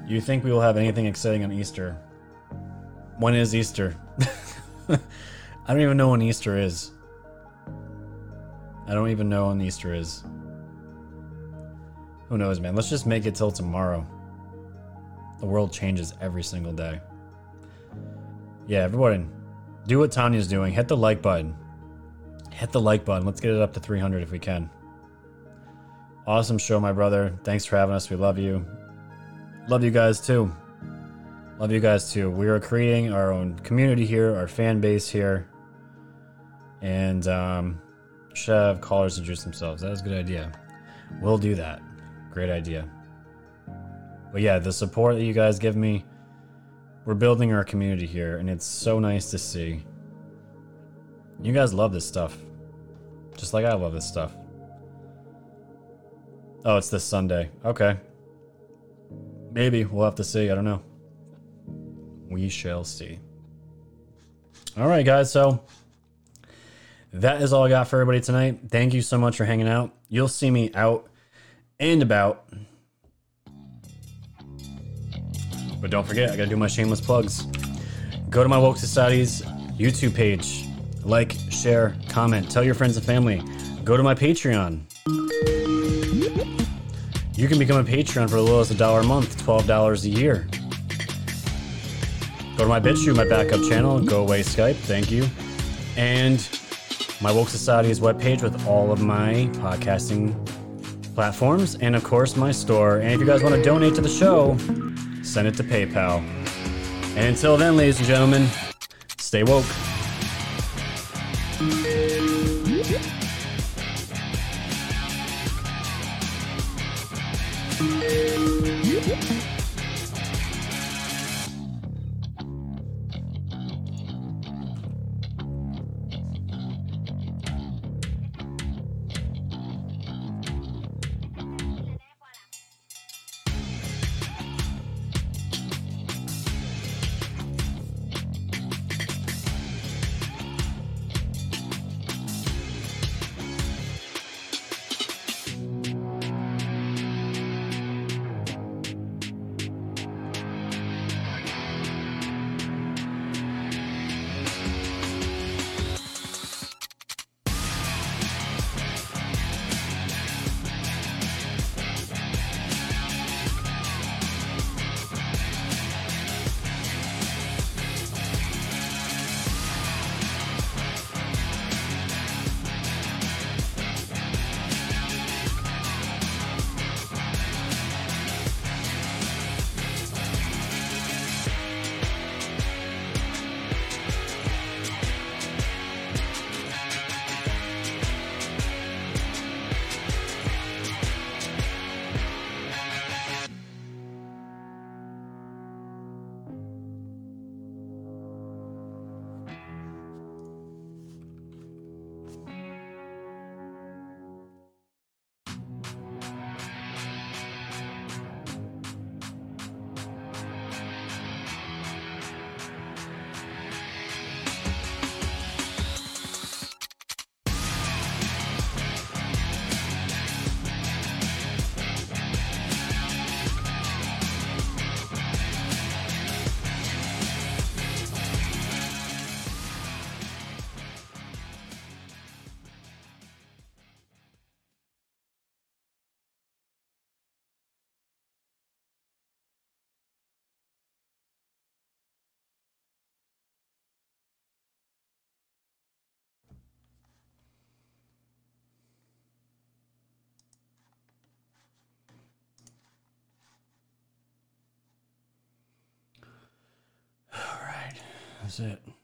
You think we will have anything exciting on Easter? When is Easter? I don't even know when Easter is. I don't even know when Easter is. Who knows, man? Let's just make it till tomorrow. The world changes every single day. Yeah, everybody, do what Tanya's doing. Hit the like button. Hit the like button. Let's get it up to 300 if we can. Awesome show, my brother. Thanks for having us. We love you. Love you guys too. Love you guys too. We are creating our own community here, our fan base here. And um, should have callers introduce themselves. That was a good idea. We'll do that. Great idea. But yeah, the support that you guys give me, we're building our community here, and it's so nice to see. You guys love this stuff. Just like I love this stuff. Oh, it's this Sunday. Okay. Maybe. We'll have to see. I don't know. We shall see. All right, guys. So that is all I got for everybody tonight. Thank you so much for hanging out. You'll see me out and about. But don't forget, I gotta do my shameless plugs. Go to my Woke Society's YouTube page. Like, share, comment, tell your friends and family. Go to my Patreon. You can become a patron for as little as a dollar a month, $12 a year. Go to my BitChute, my backup channel, Go Away Skype, thank you. And my Woke Society's webpage with all of my podcasting platforms, and of course, my store. And if you guys want to donate to the show, send it to PayPal. And until then, ladies and gentlemen, stay woke. That's it.